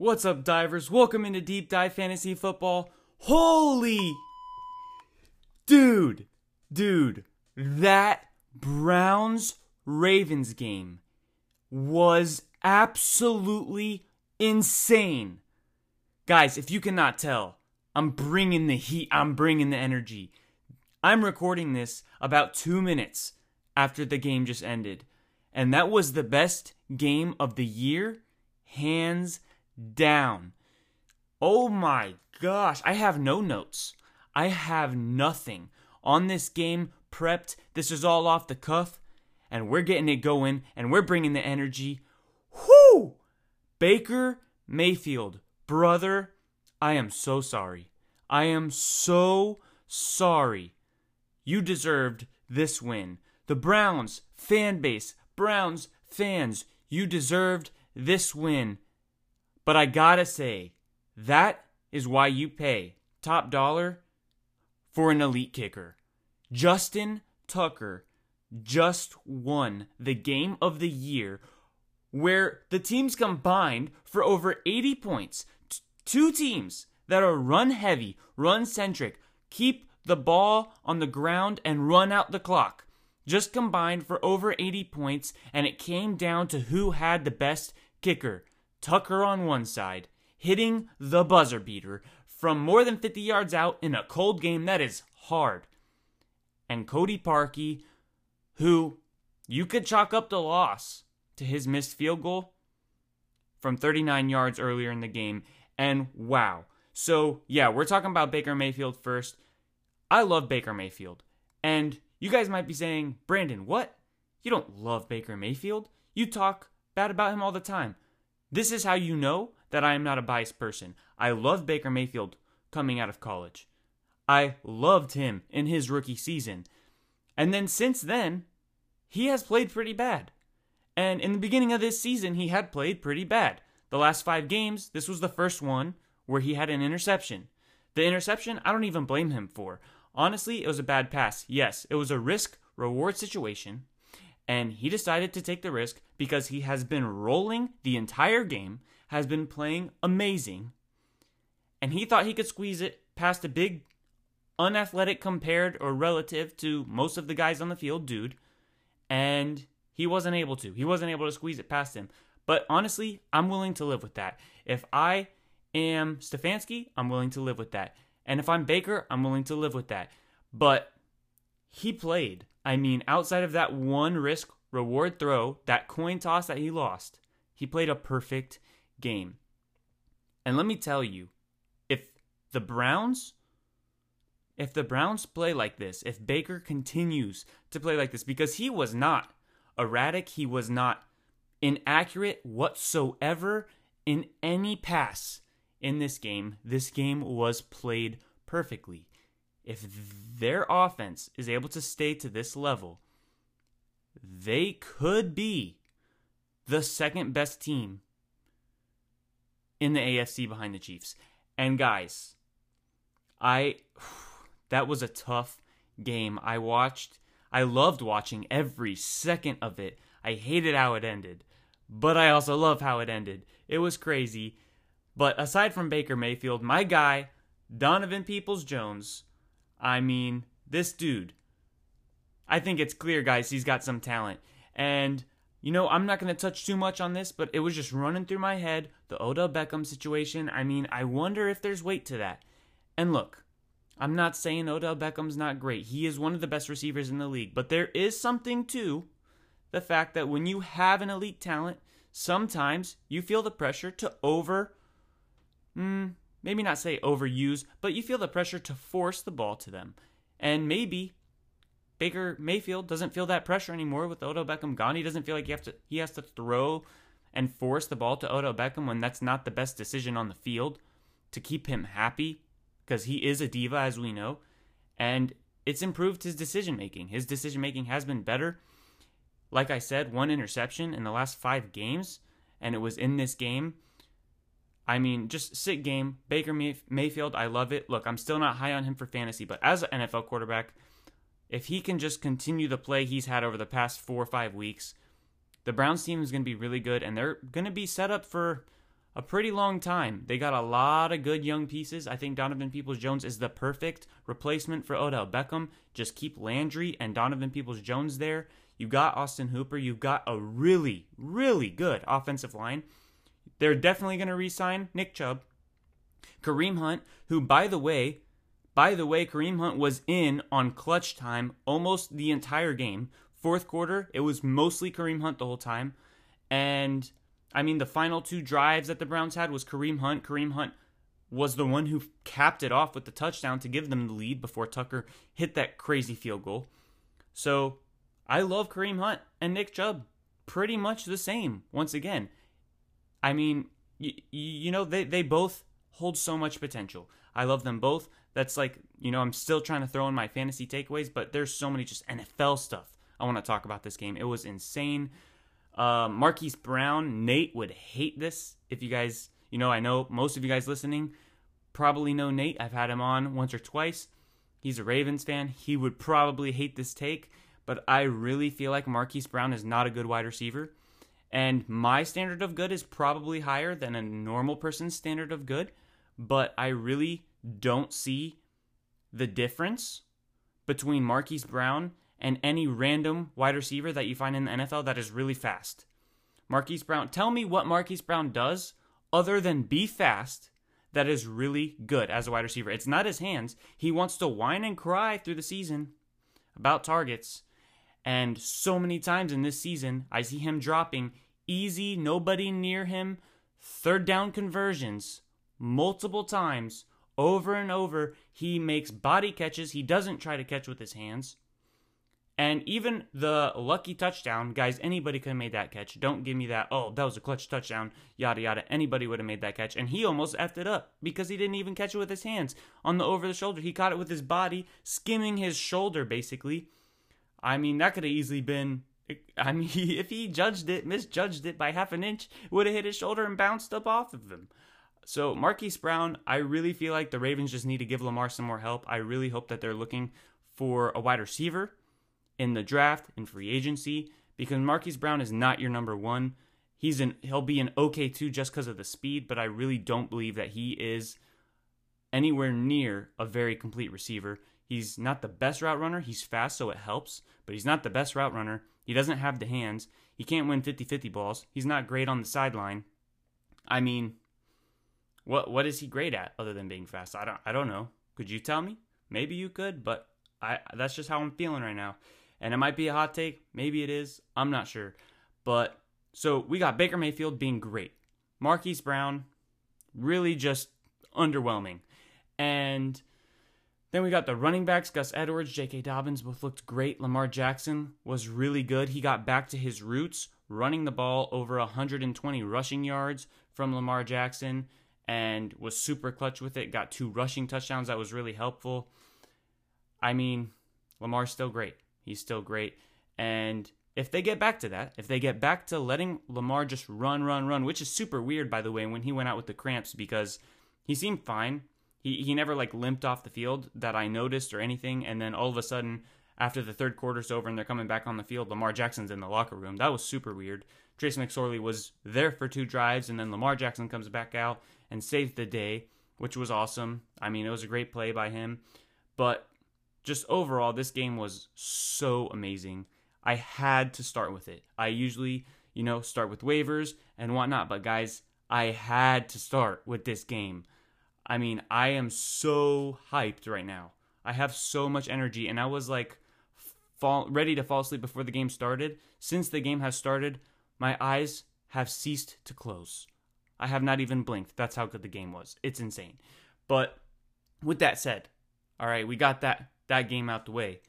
What's up, divers? Welcome into Deep Dive Fantasy Football. Holy dude, dude, that Browns Ravens game was absolutely insane. Guys, if you cannot tell, I'm bringing the heat, I'm bringing the energy. I'm recording this about two minutes after the game just ended. And that was the best game of the year, hands down. Oh my gosh, I have no notes. I have nothing on this game prepped. This is all off the cuff, and we're getting it going, and we're bringing the energy. Whoo! Baker Mayfield, brother, I am so sorry. I am so sorry. You deserved this win. The Browns fan base, Browns fans, you deserved this win. But I gotta say, that is why you pay top dollar for an elite kicker. Justin Tucker just won the game of the year where the teams combined for over 80 points. T- two teams that are run heavy, run centric, keep the ball on the ground and run out the clock. Just combined for over 80 points, and it came down to who had the best kicker. Tucker on one side, hitting the buzzer beater from more than 50 yards out in a cold game that is hard. And Cody Parkey, who you could chalk up the loss to his missed field goal from 39 yards earlier in the game. And wow. So, yeah, we're talking about Baker Mayfield first. I love Baker Mayfield. And you guys might be saying, Brandon, what? You don't love Baker Mayfield? You talk bad about him all the time. This is how you know that I am not a biased person. I love Baker Mayfield coming out of college. I loved him in his rookie season. And then since then, he has played pretty bad. And in the beginning of this season, he had played pretty bad. The last five games, this was the first one where he had an interception. The interception, I don't even blame him for. Honestly, it was a bad pass. Yes, it was a risk reward situation and he decided to take the risk because he has been rolling the entire game, has been playing amazing, and he thought he could squeeze it past a big, unathletic compared or relative to most of the guys on the field dude, and he wasn't able to. He wasn't able to squeeze it past him. But honestly, I'm willing to live with that. If I am Stefanski, I'm willing to live with that. And if I'm Baker, I'm willing to live with that. But he played. I mean, outside of that one risk reward throw, that coin toss that he lost, he played a perfect game. And let me tell you, if the Browns if the Browns play like this, if Baker continues to play like this because he was not erratic, he was not inaccurate whatsoever in any pass in this game. This game was played perfectly if their offense is able to stay to this level, they could be the second best team in the AFC behind the Chiefs. And guys, I that was a tough game. I watched I loved watching every second of it. I hated how it ended, but I also love how it ended. It was crazy. But aside from Baker Mayfield, my guy, Donovan Peoples Jones, I mean, this dude, I think it's clear, guys, he's got some talent. And, you know, I'm not going to touch too much on this, but it was just running through my head the Odell Beckham situation. I mean, I wonder if there's weight to that. And look, I'm not saying Odell Beckham's not great. He is one of the best receivers in the league. But there is something to the fact that when you have an elite talent, sometimes you feel the pressure to over. Mm, maybe not say overuse, but you feel the pressure to force the ball to them. And maybe Baker Mayfield doesn't feel that pressure anymore with Odell Beckham gone. He doesn't feel like he have to he has to throw and force the ball to Odell Beckham when that's not the best decision on the field to keep him happy because he is a diva, as we know. And it's improved his decision making. His decision making has been better. Like I said, one interception in the last five games, and it was in this game. I mean, just sick game. Baker Mayfield, I love it. Look, I'm still not high on him for fantasy, but as an NFL quarterback, if he can just continue the play he's had over the past four or five weeks, the Browns team is going to be really good, and they're going to be set up for a pretty long time. They got a lot of good young pieces. I think Donovan Peoples Jones is the perfect replacement for Odell Beckham. Just keep Landry and Donovan Peoples Jones there. You got Austin Hooper. You've got a really, really good offensive line. They're definitely going to re sign Nick Chubb. Kareem Hunt, who, by the way, by the way, Kareem Hunt was in on clutch time almost the entire game. Fourth quarter, it was mostly Kareem Hunt the whole time. And I mean, the final two drives that the Browns had was Kareem Hunt. Kareem Hunt was the one who capped it off with the touchdown to give them the lead before Tucker hit that crazy field goal. So I love Kareem Hunt and Nick Chubb pretty much the same. Once again, I mean, you, you know, they, they both hold so much potential. I love them both. That's like, you know, I'm still trying to throw in my fantasy takeaways, but there's so many just NFL stuff I want to talk about this game. It was insane. Uh, Marquise Brown, Nate would hate this if you guys, you know, I know most of you guys listening probably know Nate. I've had him on once or twice. He's a Ravens fan. He would probably hate this take, but I really feel like Marquise Brown is not a good wide receiver. And my standard of good is probably higher than a normal person's standard of good, but I really don't see the difference between Marquise Brown and any random wide receiver that you find in the NFL that is really fast. Marquise Brown, tell me what Marquise Brown does other than be fast that is really good as a wide receiver. It's not his hands. He wants to whine and cry through the season about targets. And so many times in this season, I see him dropping easy, nobody near him, third down conversions multiple times over and over. He makes body catches. He doesn't try to catch with his hands. And even the lucky touchdown, guys, anybody could have made that catch. Don't give me that, oh, that was a clutch touchdown, yada, yada. Anybody would have made that catch. And he almost effed it up because he didn't even catch it with his hands on the over the shoulder. He caught it with his body, skimming his shoulder, basically. I mean, that could have easily been. I mean, if he judged it, misjudged it by half an inch, would have hit his shoulder and bounced up off of him. So, Marquise Brown, I really feel like the Ravens just need to give Lamar some more help. I really hope that they're looking for a wide receiver in the draft and free agency because Marquise Brown is not your number one. He's an he'll be an okay two just because of the speed, but I really don't believe that he is anywhere near a very complete receiver. He's not the best route runner. He's fast, so it helps, but he's not the best route runner. He doesn't have the hands. He can't win 50-50 balls. He's not great on the sideline. I mean, what what is he great at other than being fast? I don't I don't know. Could you tell me? Maybe you could, but I that's just how I'm feeling right now. And it might be a hot take. Maybe it is. I'm not sure. But so we got Baker Mayfield being great. Marquise Brown, really just underwhelming. And then we got the running backs, Gus Edwards, J.K. Dobbins, both looked great. Lamar Jackson was really good. He got back to his roots, running the ball over 120 rushing yards from Lamar Jackson and was super clutch with it. Got two rushing touchdowns. That was really helpful. I mean, Lamar's still great. He's still great. And if they get back to that, if they get back to letting Lamar just run, run, run, which is super weird, by the way, when he went out with the cramps because he seemed fine. He, he never like limped off the field that I noticed or anything. And then all of a sudden, after the third quarter's over and they're coming back on the field, Lamar Jackson's in the locker room. That was super weird. Trace McSorley was there for two drives, and then Lamar Jackson comes back out and saves the day, which was awesome. I mean, it was a great play by him. But just overall, this game was so amazing. I had to start with it. I usually, you know, start with waivers and whatnot, but guys, I had to start with this game. I mean, I am so hyped right now. I have so much energy, and I was like, fall ready to fall asleep before the game started. Since the game has started, my eyes have ceased to close. I have not even blinked. That's how good the game was. It's insane. But with that said, all right, we got that that game out the way.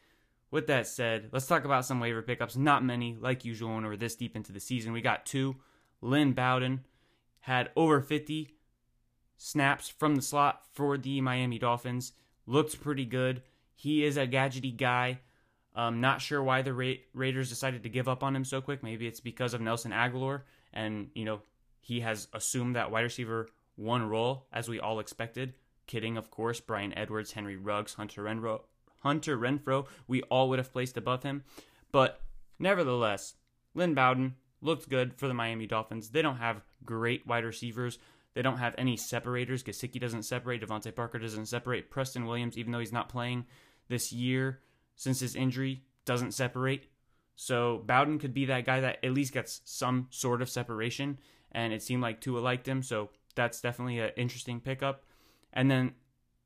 With that said, let's talk about some waiver pickups. Not many, like usual, when we're this deep into the season. We got two. Lynn Bowden had over 50 snaps from the slot for the Miami Dolphins. Looked pretty good. He is a gadgety guy. Um, not sure why the Ra- Raiders decided to give up on him so quick. Maybe it's because of Nelson Agholor, and you know he has assumed that wide receiver one role as we all expected. Kidding, of course. Bryan Edwards, Henry Ruggs, Hunter Renfrow, Hunter Renfrow, we all would have placed above him. But nevertheless, Lynn Bowden looked good for the Miami Dolphins. They don't have great wide receivers. They don't have any separators. Gesicki doesn't separate. DeVante Parker doesn't separate. Preston Williams, even though he's not playing this year since his injury, doesn't separate. So Bowden could be that guy that at least gets some sort of separation. And it seemed like Tua liked him. So that's definitely an interesting pickup. And then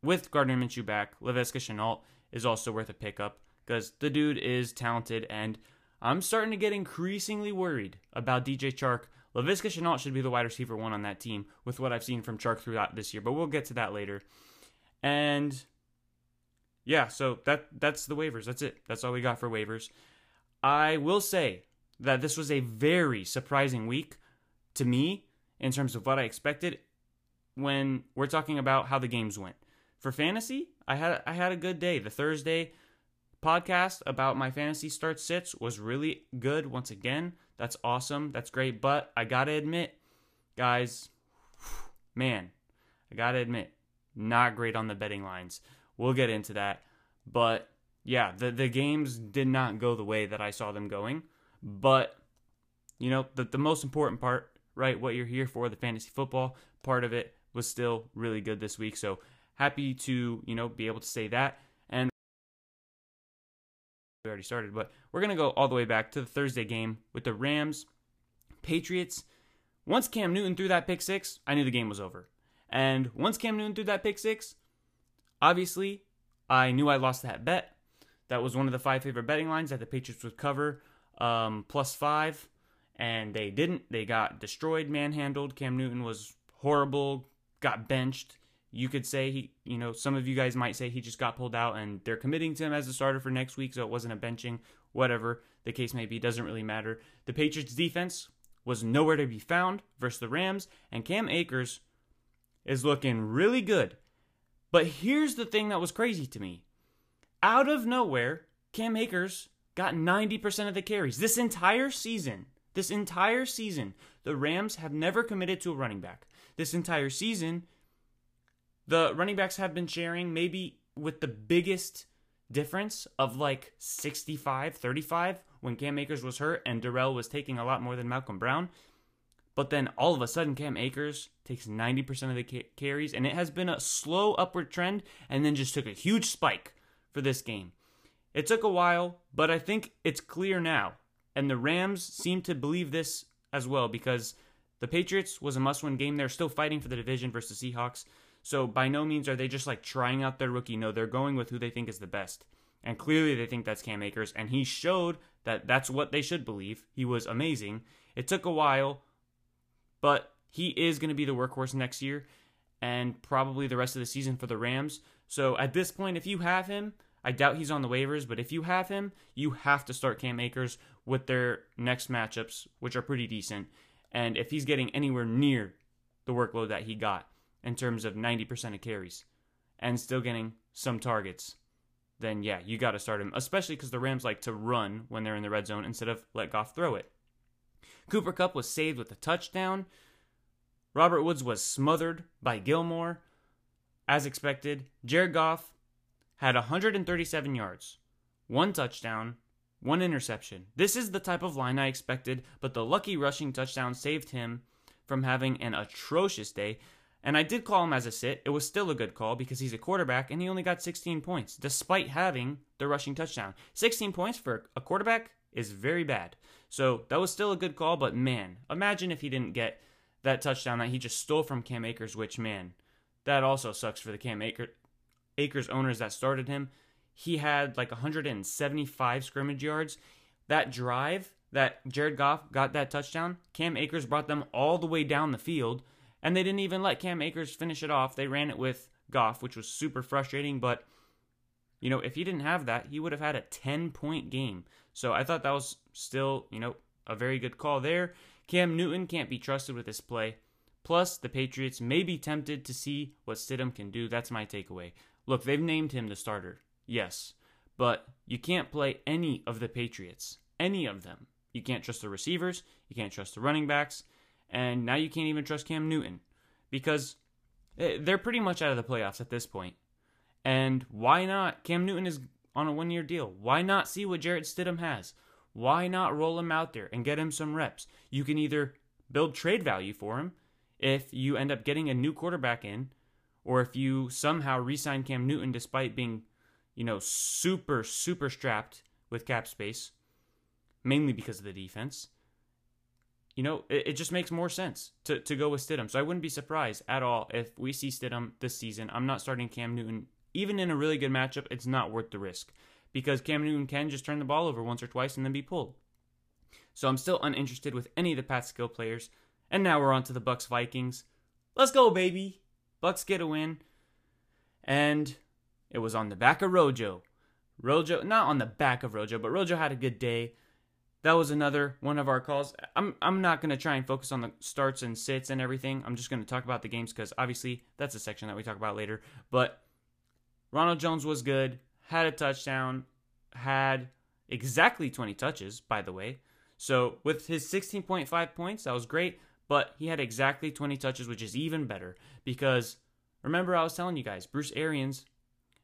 with Gardner Minshew back, Laviska Shenault is also worth a pickup because the dude is talented. And I'm starting to get increasingly worried about DJ Chark Laviska Shenault should be the wide receiver one on that team with what I've seen from Chark throughout this year, but we'll get to that later. And yeah, so that that's the waivers. That's it. That's all we got for waivers. I will say that this was a very surprising week to me in terms of what I expected when we're talking about how the games went. For fantasy, I had I had a good day. The Thursday podcast about my fantasy start sits was really good once again. That's awesome. That's great. But I got to admit, guys, man, I got to admit, not great on the betting lines. We'll get into that. But yeah, the, the games did not go the way that I saw them going. But, you know, the, the most important part, right, what you're here for, the fantasy football part of it, was still really good this week. So happy to, you know, be able to say that already started, but we're going to go all the way back to the Thursday game with the Rams Patriots. Once Cam Newton threw that pick six, I knew the game was over. And once Cam Newton threw that pick six, obviously, I knew I lost that bet. That was one of the five favorite betting lines that the Patriots would cover um, plus five, and they didn't. They got destroyed, manhandled. Cam Newton was horrible, got benched you could say he, you know, some of you guys might say he just got pulled out and they're committing to him as a starter for next week, so it wasn't a benching, whatever the case may be, doesn't really matter. The Patriots defense was nowhere to be found versus the Rams, and Cam Akers is looking really good. But here's the thing that was crazy to me. Out of nowhere, Cam Akers got 90% of the carries. This entire season, this entire season, the Rams have never committed to a running back. This entire season, the running backs have been sharing maybe with the biggest difference of like 65 35 when Cam Akers was hurt and Darrell was taking a lot more than Malcolm Brown. But then all of a sudden, Cam Akers takes 90% of the carries, and it has been a slow upward trend and then just took a huge spike for this game. It took a while, but I think it's clear now. And the Rams seem to believe this as well because the Patriots was a must win game. They're still fighting for the division versus Seahawks. So by no means are they just like trying out their rookie. No, they're going with who they think is the best. And clearly they think that's Cam Akers. And he showed that that's what they should believe. He was amazing. It took a while, but he is going to be the workhorse next year and probably the rest of the season for the Rams. So at this point, if you have him, I doubt he's on the waivers, but if you have him, you have to start Cam Akers with their next matchups, which are pretty decent. And if he's getting anywhere near the workload that he got, in terms of 90% of carries and still getting some targets, then yeah, you got to start him, especially because the Rams like to run when they're in the red zone instead of let Goff throw it. Cooper Kupp was saved with a touchdown. Robert Woods was smothered by Gilmore. As expected, Jared Goff had 137 yards, one touchdown, one interception. This is the type of line I expected, but the lucky rushing touchdown saved him from having an atrocious day. And I did call him as a sit. It was still a good call because he's a quarterback and he only got 16 points despite having the rushing touchdown. 16 points for a quarterback is very bad. So that was still a good call, but man, imagine if he didn't get that touchdown that he just stole from Cam Akers, which man, that also sucks for the Cam Akers, Akers owners that started him. He had like 175 scrimmage yards. That drive that Jared Goff got that touchdown, Cam Akers brought them all the way down the field and they didn't even let Cam Akers finish it off. They ran it with Goff, which was super frustrating. But, you know, if he didn't have that, he would have had a 10 point game. So I thought that was still, you know, a very good call there. Cam Newton can't be trusted with this play. Plus, the Patriots may be tempted to see what Stidham can do. That's my takeaway. Look, they've named him the starter. Yes. But you can't play any of the Patriots. Any of them. You can't trust the receivers. You can't trust the running backs. And now you can't even trust Cam Newton because eh, they're pretty much out of the playoffs at this point. And why not? Cam Newton is on a one year deal. Why not see what Jarrett Stidham has? Why not roll him out there and get him some reps? You can either build trade value for him if you end up getting a new quarterback in, or if you somehow re sign Cam Newton despite being, you know, super, super strapped with cap space, mainly because of the defense. You know, it, it just makes more sense to, to go with Stidham. So I wouldn't be surprised at all if we see Stidham this season. I'm not starting Cam Newton even in a really good matchup, it's not worth the risk because Cam Newton can just turn the ball over once or twice and then be pulled. So I'm still uninterested with any of the past skill players. And now we're on to the Bucks Vikings. Let's go, baby. Bucks get a win. And it was on the back of Rojo. Rojo, not on the back of Rojo, but Rojo had a good day. That was another one of our calls. I'm I'm not to try and focus on the starts and sits and everything. I'm just to talk about the games cuz obviously that's a section that we talk about later. But Ronald Jones was good, had a touchdown, had exactly 20 touches, by the way. So with his 16.5 points, that was great, but he had exactly 20 touches, which is even better because remember I was telling you guys, Bruce Arians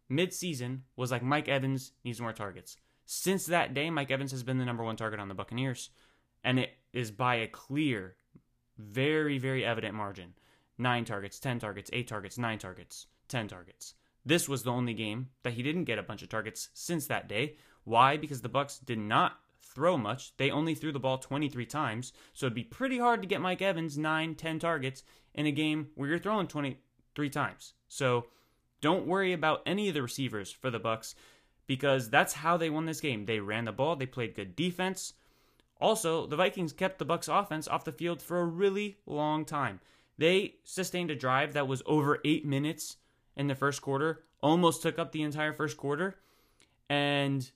mid-season was like Mike Evans needs more targets. Since that day, Mike Evans has been the number one target on the Buccaneers, and it is by a clear, very, very evident margin. Nine targets, 10 targets, eight targets, nine targets, 10 targets. This was the only game that he didn't get a bunch of targets since that day. Why? Because the Bucks did not throw much. They only threw the ball 23 times. So it'd be pretty hard to get Mike Evans 9, 10 targets in a game where you're throwing 23 times. So don't worry about any of the receivers for the Bucks because that's how they won this game. They ran the ball, they played good defense. Also, the Vikings kept the Bucks offense off the field for a really long time. They sustained a drive that was over 8 minutes in the first quarter, almost took up the entire first quarter. And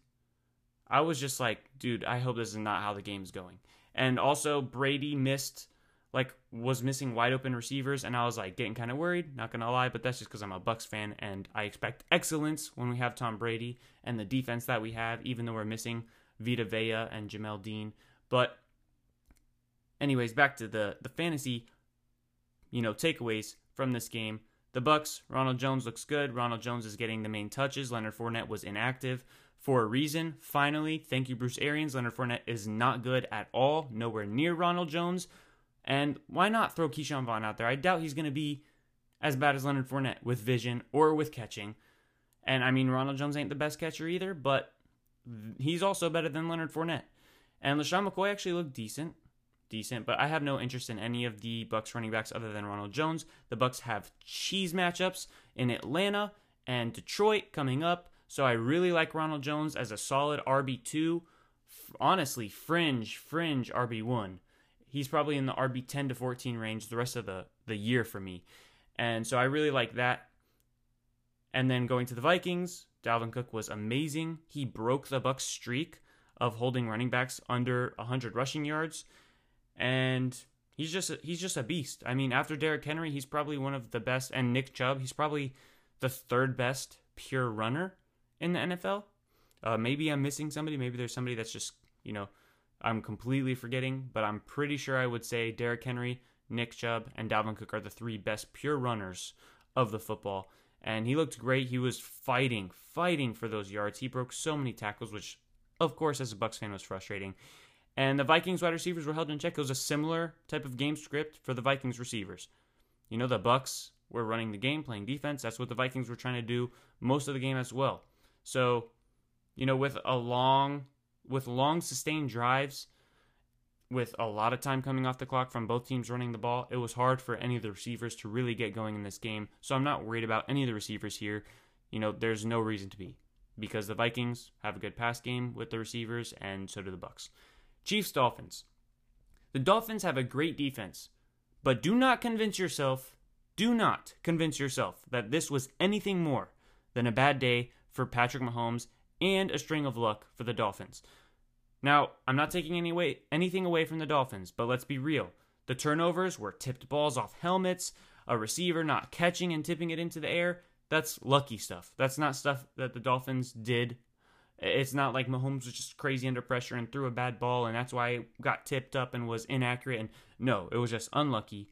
I was just like, dude, I hope this is not how the game's going. And also, Brady missed, like, was missing wide open receivers. And I was like, getting kind of worried, not to lie, but that's just because I'm a Bucks fan and I expect excellence when we have Tom Brady and the defense that we have, even though we're missing Vita Vea and Jamel Dean. But, anyways, back to the, the fantasy, you know, takeaways from this game. The Bucks, Ronald Jones looks good. Ronald Jones is getting the main touches. Leonard Fournette was inactive for a reason. Finally, thank you, Bruce Arians. Leonard Fournette is not good at all, nowhere near Ronald Jones. And why not throw Ke'Shawn Vaughn out there? I doubt he's going to be as bad as Leonard Fournette with vision or with catching. And I mean, Ronald Jones ain't the best catcher either, but he's also better than Leonard Fournette. And LeSean McCoy actually looked decent decent, but I have no interest in any of the Bucks running backs other than Ronald Jones. The Bucks have cheese matchups in Atlanta and Detroit coming up, so I really like Ronald Jones as a solid RB2. Honestly, fringe, fringe RB1. He's probably in the RB 10 to 14 range the rest of the, the year for me. And so I really like that. And then going to the Vikings, Dalvin Cook was amazing. He broke the Bucks streak of holding running backs under 100 rushing yards and he's just a, he's just a beast. I mean, after Derrick Henry, he's probably one of the best, and Nick Chubb, he's probably the third best pure runner in the NFL. Uh, maybe I'm missing somebody. Maybe there's somebody that's just you know I'm completely forgetting, but I'm pretty sure I would say Derrick Henry, Nick Chubb, and Dalvin Cook are the three best pure runners of the football. And he looked great. He was fighting, fighting for those yards. He broke so many tackles, which, of course, as a Bucks fan, was frustrating. And the Vikings wide receivers were held in check. It was a similar type of game script for the Vikings receivers. You know, the Bucks were running the game, playing defense. That's what the Vikings were trying to do most of the game as well. So, you know, with a long with long sustained drives, with a lot of time coming off the clock from both teams running the ball, it was hard for any of the receivers to really get going in this game. So I'm not worried about any of the receivers here. You know, there's no reason to be because the Vikings have a good pass game with the receivers and so do the Bucks. Chiefs Dolphins. The Dolphins have a great defense, but do not convince yourself, do not convince yourself that this was anything more than a bad day for Patrick Mahomes and a string of luck for the Dolphins. Now, I'm not taking any way, anything away from the Dolphins, but let's be real. The turnovers were tipped balls off helmets, a receiver not catching and tipping it into the air. That's lucky stuff. That's not stuff that the Dolphins did. It's not like Mahomes was just crazy under pressure and threw a bad ball and that's why it got tipped up and was inaccurate. And no, it was just unlucky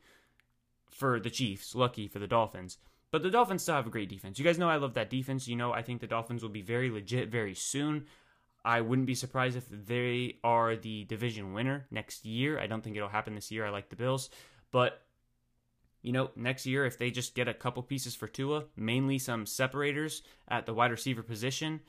for the Chiefs, lucky for the Dolphins. But the Dolphins still have a great defense. You guys know I love that defense. You know, I think the Dolphins will be very legit very soon. I wouldn't be surprised if they are the division winner next year. I don't think it'll happen this year. I like the Bills. But, you know, next year, if they just get a couple pieces for Tua, mainly some separators at the wide receiver position,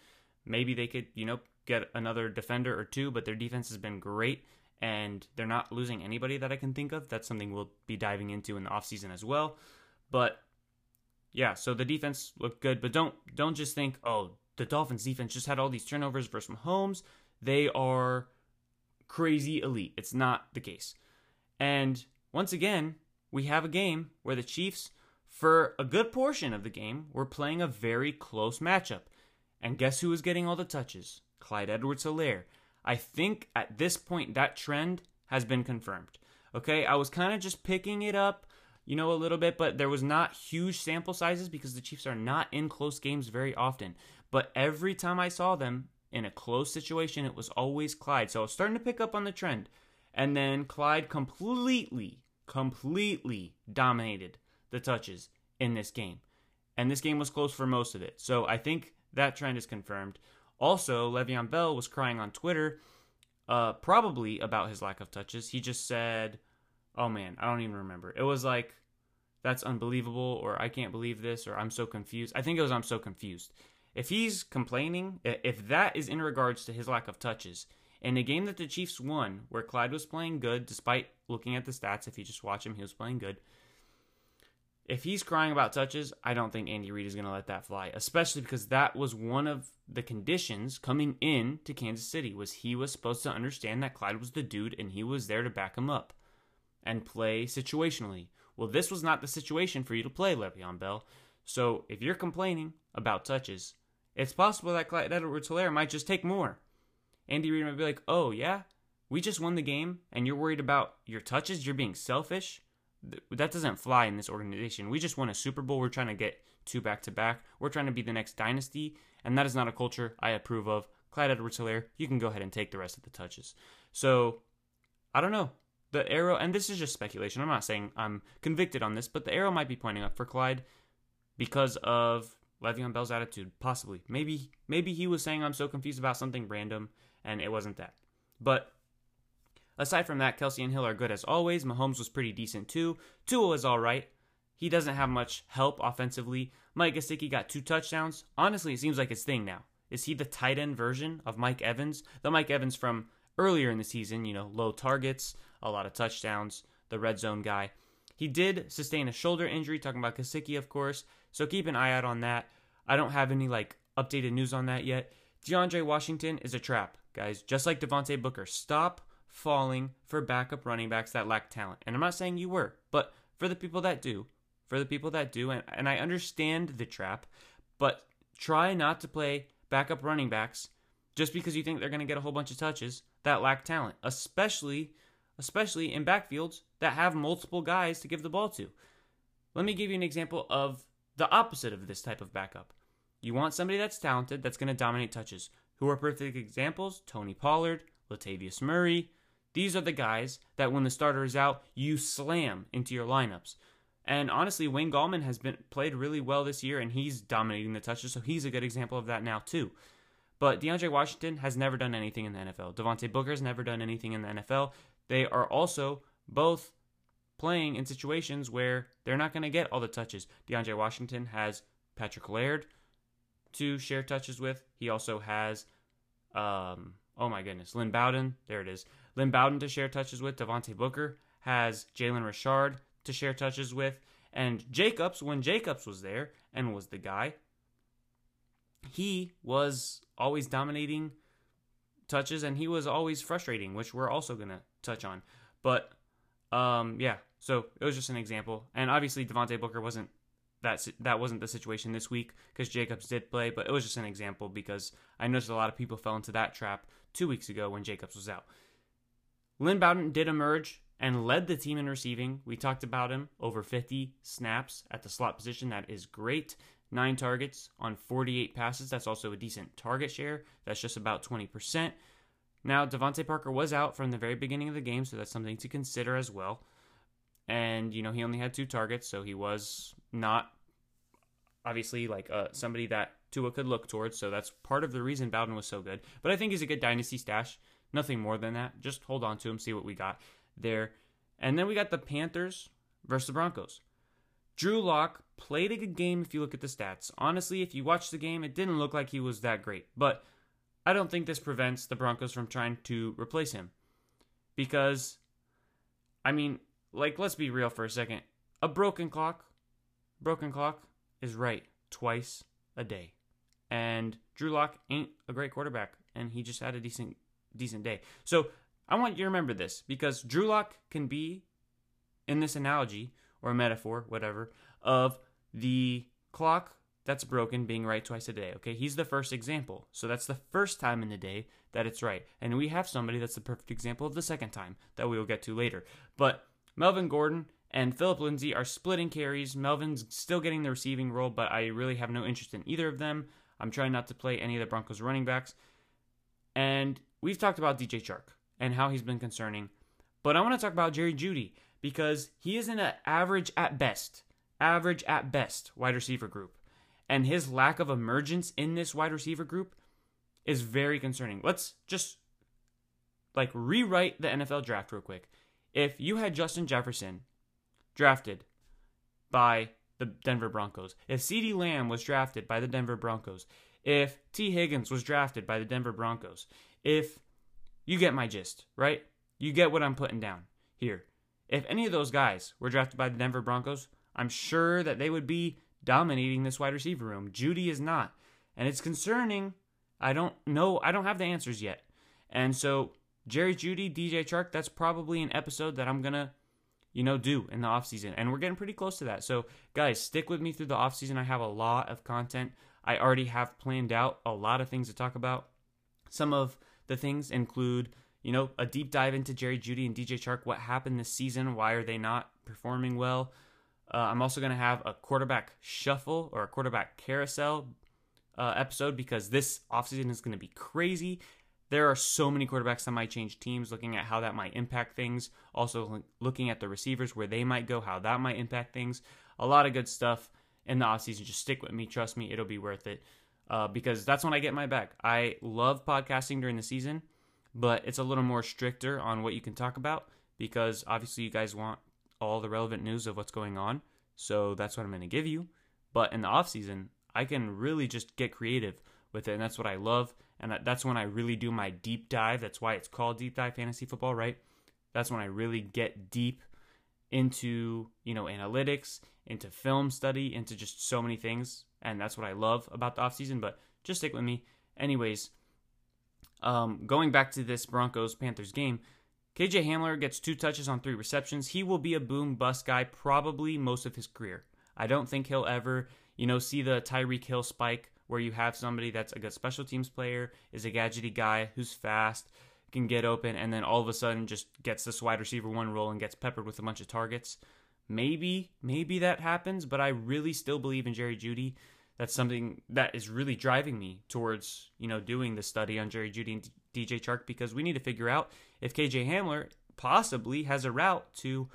maybe they could, you know, get another defender or two. But their defense has been great and they're not losing anybody that I can think of. That's something we'll be diving into in the offseason as well. But yeah, so the defense looked good, but don't don't just think, oh, the Dolphins defense just had all these turnovers versus Mahomes. They are crazy elite. It's not the case. And once again, we have a game where the Chiefs, for a good portion of the game, were playing a very close matchup. And guess who was getting all the touches? Clyde Edwards Helaire. I think at this point that trend has been confirmed. Okay, I was kind of just picking it up, you know, a little bit, but there was not huge sample sizes because the Chiefs are not in close games very often. But every time I saw them in a close situation, it was always Clyde. So I was starting to pick up on the trend. And then Clyde completely, completely dominated the touches in this game. And this game was close for most of it. So I think that trend is confirmed. Also, Le'Veon Bell was crying on Twitter, uh, probably about his lack of touches. He just said, "Oh man, I don't even remember." It was like, "That's unbelievable," or "I can't believe this," or "I'm so confused." I think it was "I'm so confused." If he's complaining, if that is in regards to his lack of touches, in a game that the Chiefs won, where Clyde was playing good, despite looking at the stats, if you just watch him, he was playing good. If he's crying about touches, I don't think Andy Reid is going to let that fly, especially because that was one of the conditions coming in to Kansas City was he was supposed to understand that Clyde was the dude and he was there to back him up and play situationally. Well, this was not the situation for you to play Le'Veon Bell. So if you're complaining about touches, it's possible that Clyde Edwards Helaire might just take more. Andy Reid might be like, oh, yeah, we just won the game and you're worried about your touches, you're being selfish. That doesn't fly in this organization. We just won a Super Bowl. We're trying to get two back to back. We're trying to be the next dynasty, and that is not a culture I approve of. Clyde Edwards Helaire, you can go ahead and take the rest of the touches. So, I don't know. The arrow, and this is just speculation. I'm not saying I'm convicted on this, but the arrow might be pointing up for Clyde because of Le'Veon Bell's attitude, possibly. Maybe maybe he was saying I'm so confused about something random, and it wasn't that. But aside from that, Kelce and Hill are good as always. Mahomes was pretty decent too. Tua was all right. He doesn't have much help offensively. Mike Gesicki got two touchdowns. Honestly, it seems like his thing now. Is he the tight end version of Mike Evans? The Mike Evans from earlier in the season, you know, low targets, a lot of touchdowns, the red zone guy. He did sustain a shoulder injury, talking about Gesicki, of course. So keep an eye out on that. I don't have any like updated news on that yet. DeAndre Washington is a trap, guys. Just like Devontae Booker. Stop falling for backup running backs that lack talent. And I'm not saying you were, but for the people that do, for the people that do, and, and I understand the trap, but try not to play backup running backs just because you think they're going to get a whole bunch of touches that lack talent, especially especially in backfields that have multiple guys to give the ball to. Let me give you an example of the opposite of this type of backup. You want somebody that's talented, that's going to dominate touches. Who are perfect examples? Tony Pollard, Latavius Murray. These are the guys that when the starter is out, you slam into your lineups. And honestly, Wayne Gallman has been played really well this year, and he's dominating the touches, so he's a good example of that now too. But DeAndre Washington has never done anything in the NFL. Devontae Booker has never done anything in the NFL. They are also both playing in situations where they're not going to get all the touches. DeAndre Washington has Patrick Laird to share touches with. He also has, um, oh my goodness, Lynn Bowden. There it is. Lynn Bowden to share touches with. Devontae Booker has Jalen Richard to share touches with. And Jacobs, when Jacobs was there and was the guy, he was always dominating touches and he was always frustrating, which we're also going to touch on. But um, yeah, so it was just an example, and obviously Devontae Booker wasn't that that wasn't the situation this week because Jacobs did play, but it was just an example because I noticed a lot of people fell into that trap two weeks ago when Jacobs was out. Lynn Bowden did emerge and led the team in receiving. We talked about him over 50 snaps at the slot position. That is great. Nine targets on 48 passes. That's also a decent target share. That's just about 20%. Now, DeVante Parker was out from the very beginning of the game, so that's something to consider as well. And, you know, he only had two targets, so he was not obviously like uh, somebody that Tua could look towards. So that's part of the reason Bowden was so good. But I think he's a good dynasty stash. Nothing more than that. Just hold on to him, see what we got there. And then we got the Panthers versus the Broncos. Drew Lock played a good game if you look at the stats. Honestly, if you watch the game, it didn't look like he was that great. But I don't think this prevents the Broncos from trying to replace him. Because, I mean, like, let's be real for a second. A broken clock, broken clock is right twice a day. And Drew Lock ain't a great quarterback, and he just had a decent decent day. So I want you to remember this because Drew Lock can be in this analogy or metaphor, whatever, of the clock that's broken being right twice a day. Okay, he's the first example. So that's the first time in the day that it's right. And we have somebody that's the perfect example of the second time that we will get to later. But Melvin Gordon and Philip Lindsay are splitting carries. Melvin's still getting the receiving role, but I really have no interest in either of them. I'm trying not to play any of the Broncos running backs. And we've talked about DJ Chark and how he's been concerning. But I want to talk about Jerry Jeudy because he is in an average at best, average at best wide receiver group. And his lack of emergence in this wide receiver group is very concerning. Let's just like rewrite the NFL draft real quick. If you had Justin Jefferson drafted by the Denver Broncos, if CeeDee Lamb was drafted by the Denver Broncos, if Tee Higgins was drafted by the Denver Broncos, if you get my gist, right? You get what I'm putting down here. If any of those guys were drafted by the Denver Broncos, I'm sure that they would be dominating this wide receiver room. Jeudy is not. And it's concerning. I don't know. I don't have the answers yet. And so, Jerry Jeudy, DJ Chark, that's probably an episode that I'm going to you know, do in the off season. And we're getting pretty close to that. So, guys, stick with me through the off season. I have a lot of content. I already have planned out a lot of things to talk about. Some of the things include, you know, a deep dive into Jerry Jeudy and DJ Chark. What happened this season? Why are they not performing well? Uh, I'm also going to have a quarterback shuffle or a quarterback carousel uh, episode because this offseason is going to be crazy. There are so many quarterbacks that might change teams, looking at how that might impact things. Also, looking at the receivers, where they might go, how that might impact things. A lot of good stuff in the offseason. Just stick with me. Trust me, it'll be worth it. Uh, because that's when I get my back. I love podcasting during the season, but it's a little more stricter on what you can talk about because obviously you guys want all the relevant news of what's going on. So that's what I'm going to give you. But in the off season, I can really just get creative with it, and that's what I love and that's when I really do my deep dive. That's why it's called Deep Dive Fantasy Football, right? That's when I really get deep into, you know, analytics, into film study, into just so many things. And that's what I love about the offseason, but just stick with me. Anyways, um, going back to this Broncos Panthers game, KJ Hamler gets two touches on three receptions. He will be a boom bust guy probably most of his career. I don't think he'll ever, you know, see the Tyreek Hill spike where you have somebody that's a good special teams player, is a gadgety guy who's fast, can get open, and then all of a sudden just gets this wide receiver one role and gets peppered with a bunch of targets. Maybe, maybe that happens, but I really still believe in Jerry Jeudy. That's something that is really driving me towards, you know, doing the study on Jerry Jeudy and DJ Chark because we need to figure out if KJ Hamler possibly has a route to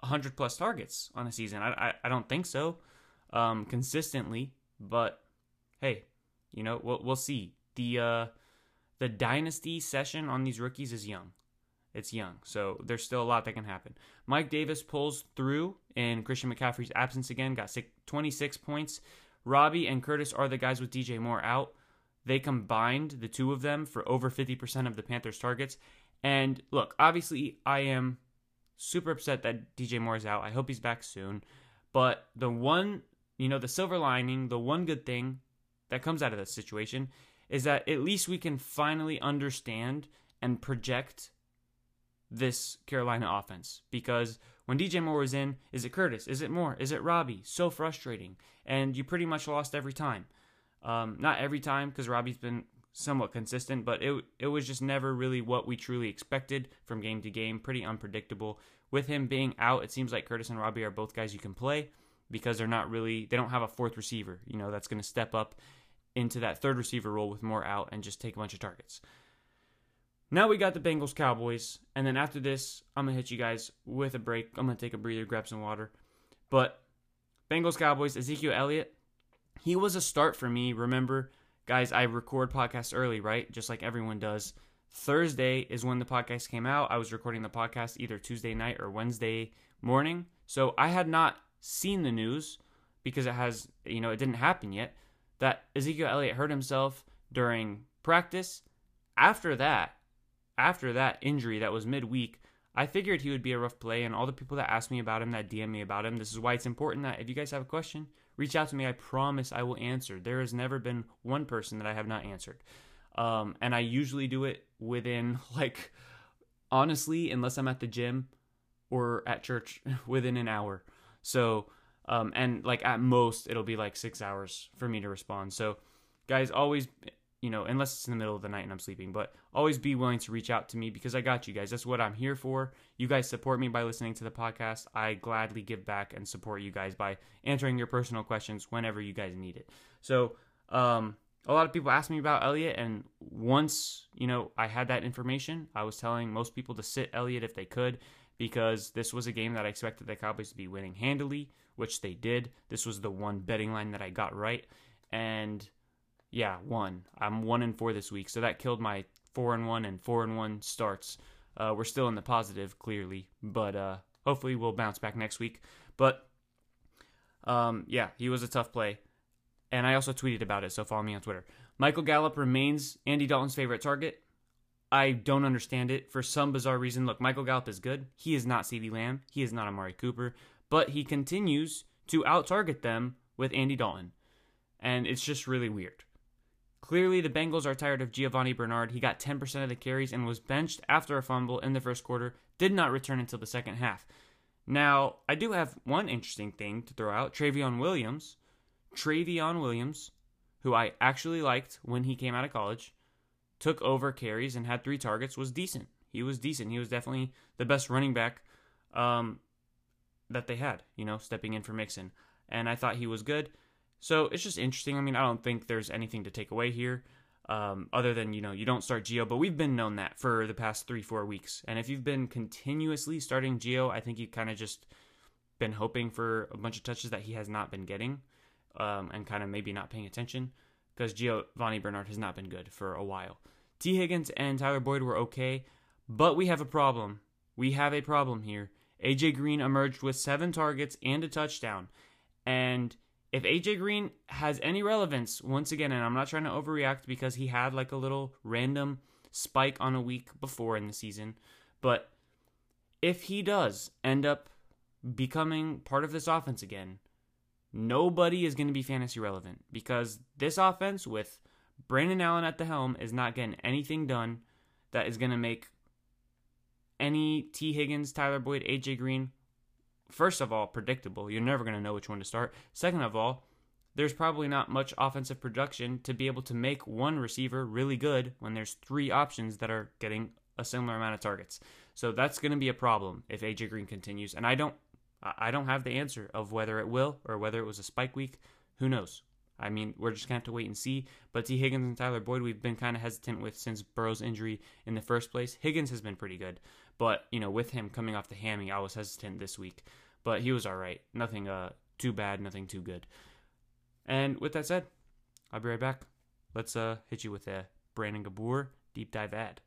100 plus targets on a season. I, I, I don't think so um, consistently, but hey, you know, we'll, we'll see. The uh, the dynasty session on these rookies is young. It's young, so there's still a lot that can happen. Mike Davis pulls through in Christian McCaffrey's absence again, got 26 points. Robbie and Curtis are the guys with DJ Moore out. They combined, the two of them, for over 50% of the Panthers' targets. And look, obviously, I am super upset that DJ Moore is out. I hope he's back soon. But the one, you know, the silver lining, the one good thing that comes out of this situation is that at least we can finally understand and project this Carolina offense because when DJ Moore was in, is it Curtis? Is it Moore? Is it Robbie? So frustrating. And you pretty much lost every time. Um, not every time because Robbie's been somewhat consistent, but it it was just never really what we truly expected from game to game. Pretty unpredictable. With him being out, it seems like Curtis and Robbie are both guys you can play because they're not really they don't have a fourth receiver, you know, that's going to step up into that third receiver role with more out and just take a bunch of targets. Now we got the Bengals Cowboys, and then after this, I'm gonna hit you guys with a break. I'm gonna take a breather, grab some water. But Bengals Cowboys, Ezekiel Elliott, he was a start for me. Remember, guys, I record podcasts early, right? Just like everyone does. Thursday is when the podcast came out. I was recording the podcast either Tuesday night or Wednesday morning. So I had not seen the news because it has, you know, it didn't happen yet that Ezekiel Elliott hurt himself during practice. After that, after that injury that was midweek, I figured he would be a rough play, and all the people that asked me about him, that DM me about him, this is why it's important that if you guys have a question, reach out to me. I promise I will answer. There has never been one person that I have not answered. Um, and I usually do it within, like, honestly, unless I'm at the gym or at church, within an hour. So, um, and like at most, it'll be like six hours for me to respond. So, guys, always you know, unless it's in the middle of the night and I'm sleeping, but always be willing to reach out to me because I got you guys. That's what I'm here for. You guys support me by listening to the podcast. I gladly give back and support you guys by answering your personal questions whenever you guys need it. So, um, a lot of people ask me about Elliot, and once you know I had that information, I was telling most people to sit Elliot if they could because this was a game that I expected the Cowboys to be winning handily, which they did. This was the one betting line that I got right, and yeah, one. I'm one and four this week, so that killed my four and one and four and one starts. Uh, we're still in the positive, clearly, but uh, hopefully we'll bounce back next week. But um, yeah, he was a tough play, and I also tweeted about it. So follow me on Twitter. Michael Gallup remains Andy Dalton's favorite target. I don't understand it for some bizarre reason. Look, Michael Gallup is good. He is not CeeDee Lamb. He is not Amari Cooper, but he continues to out target them with Andy Dalton, and it's just really weird. Clearly, the Bengals are tired of Giovani Bernard. He got 10% of the carries and was benched after a fumble in the first quarter, did not return until the second half. Now, I do have one interesting thing to throw out Trayveon Williams. Trayveon Williams, who I actually liked when he came out of college, took over carries and had three targets, was decent. He was decent. He was definitely the best running back um, that they had, you know, stepping in for Mixon. And I thought he was good. So it's just interesting. I mean, I don't think there's anything to take away here. Um, other than you know you don't start Gio but we've been known that for the past three four weeks. And if you've been continuously starting Gio I think you kind of just been hoping for a bunch of touches that he has not been getting, um, and kind of maybe not paying attention because Giovani Bernard has not been good for a while. Tee Higgins and Tyler Boyd were okay, but we have a problem. We have a problem here. AJ Green emerged with seven targets and a touchdown, and if AJ Green has any relevance, once again, and I'm not trying to overreact because he had like a little random spike on a week before in the season, but if he does end up becoming part of this offense again, nobody is going to be fantasy relevant because this offense with Brandon Allen at the helm is not getting anything done that is going to make any Tee Higgins, Tyler Boyd, AJ Green first of all, predictable. You're never going to know which one to start. Second of all, there's probably not much offensive production to be able to make one receiver really good when there's three options that are getting a similar amount of targets. So that's going to be a problem if AJ Green continues. And I don't I don't have the answer of whether it will or whether it was a spike week. Who knows? I mean, we're just going to have to wait and see. But Tee Higgins and Tyler Boyd, we've been kind of hesitant with since Burrow's injury in the first place. Higgins has been pretty good. But, you know, with him coming off the hammy, I was hesitant this week but he was all right. Nothing uh too bad, nothing too good. And with that said, I'll be right back. Let's uh hit you with a Brandon Gabor deep dive ad.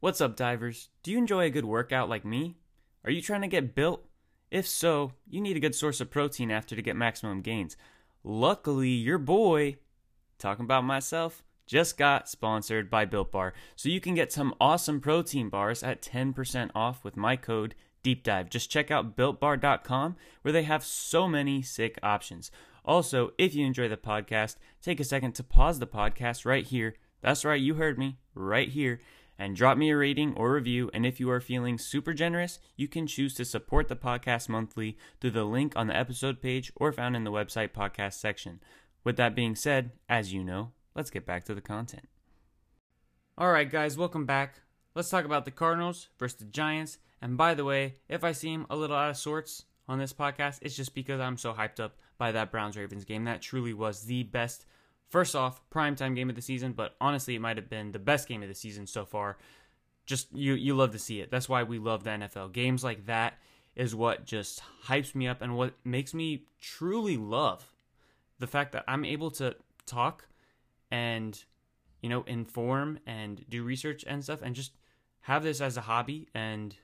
What's up, divers? Do you enjoy a good workout like me? Are you trying to get built? If so, you need a good source of protein after to get maximum gains. Luckily, your boy, talking about myself, just got sponsored by Built Bar, so you can get some awesome protein bars at 10% off with my code deep dive. Just check out builtbar.com where they have so many sick options. Also, if you enjoy the podcast, take a second to pause the podcast right here. That's right, you heard me, right here. And drop me a rating or review. And if you are feeling super generous, you can choose to support the podcast monthly through the link on the episode page or found in the website podcast section. With that being said, as you know, let's get back to the content. All right, guys, welcome back. Let's talk about the Cardinals versus the Giants. And by the way, if I seem a little out of sorts on this podcast, it's just because I'm so hyped up by that Browns Ravens game. That truly was the best, first off, primetime game of the season, but honestly, it might have been the best game of the season so far. Just you, you love to see it. That's why we love the NFL. Games like that is what just hypes me up and what makes me truly love the fact that I'm able to talk and you know inform and do research and stuff and just have this as a hobby and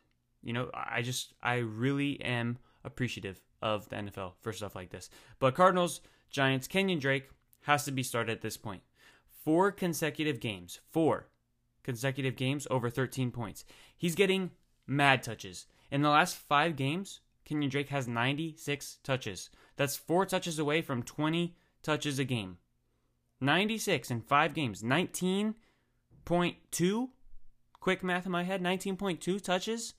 you know I just I really am appreciative of the NFL for stuff like this. But Cardinals, Giants, Kenyon Drake has to be started at this point. Four consecutive games, four consecutive games over 13 points. He's getting mad touches. In the last five games, Kenyon Drake has 96 touches. That's four touches away from 20 touches a game. 96 in five games. 19.2. Quick math in my head 19.2 touches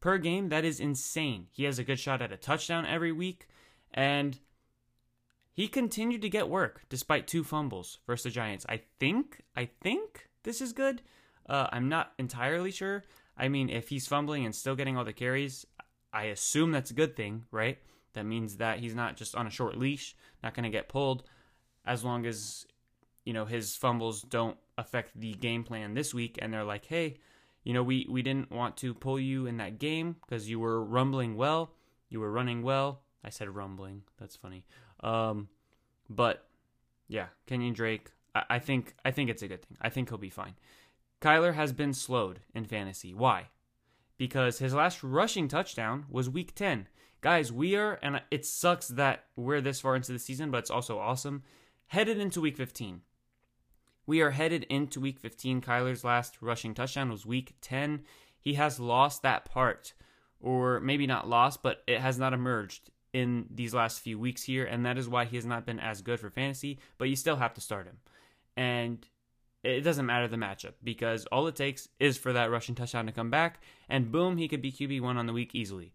per game. That is insane. He has a good shot at a touchdown every week. And he continued to get work despite two fumbles versus the Giants. I think, I think this is good. Uh, I'm not entirely sure. I mean, if he's fumbling and still getting all the carries, I assume that's a good thing, right? That means that he's not just on a short leash, not going to get pulled as long as you know his fumbles don't affect the game plan this week and they're like, "Hey, you know, we we didn't want to pull you in that game because you were rumbling well, you were running well." I said rumbling. That's funny. Um, but yeah, Kenyon Drake, I, I think I think it's a good thing. I think he'll be fine. Kyler has been slowed in fantasy. Why? Because his last rushing touchdown was week 10. Guys, we are, and it sucks that we're this far into the season, but it's also awesome, headed into week 15. We are headed into week 15. Kyler's last rushing touchdown was week 10. He has lost that part, or maybe not lost, but it has not emerged in these last few weeks here, and that is why he has not been as good for fantasy, but you still have to start him. And it doesn't matter the matchup because all it takes is for that rushing touchdown to come back, and boom, he could be QB1 on the week easily.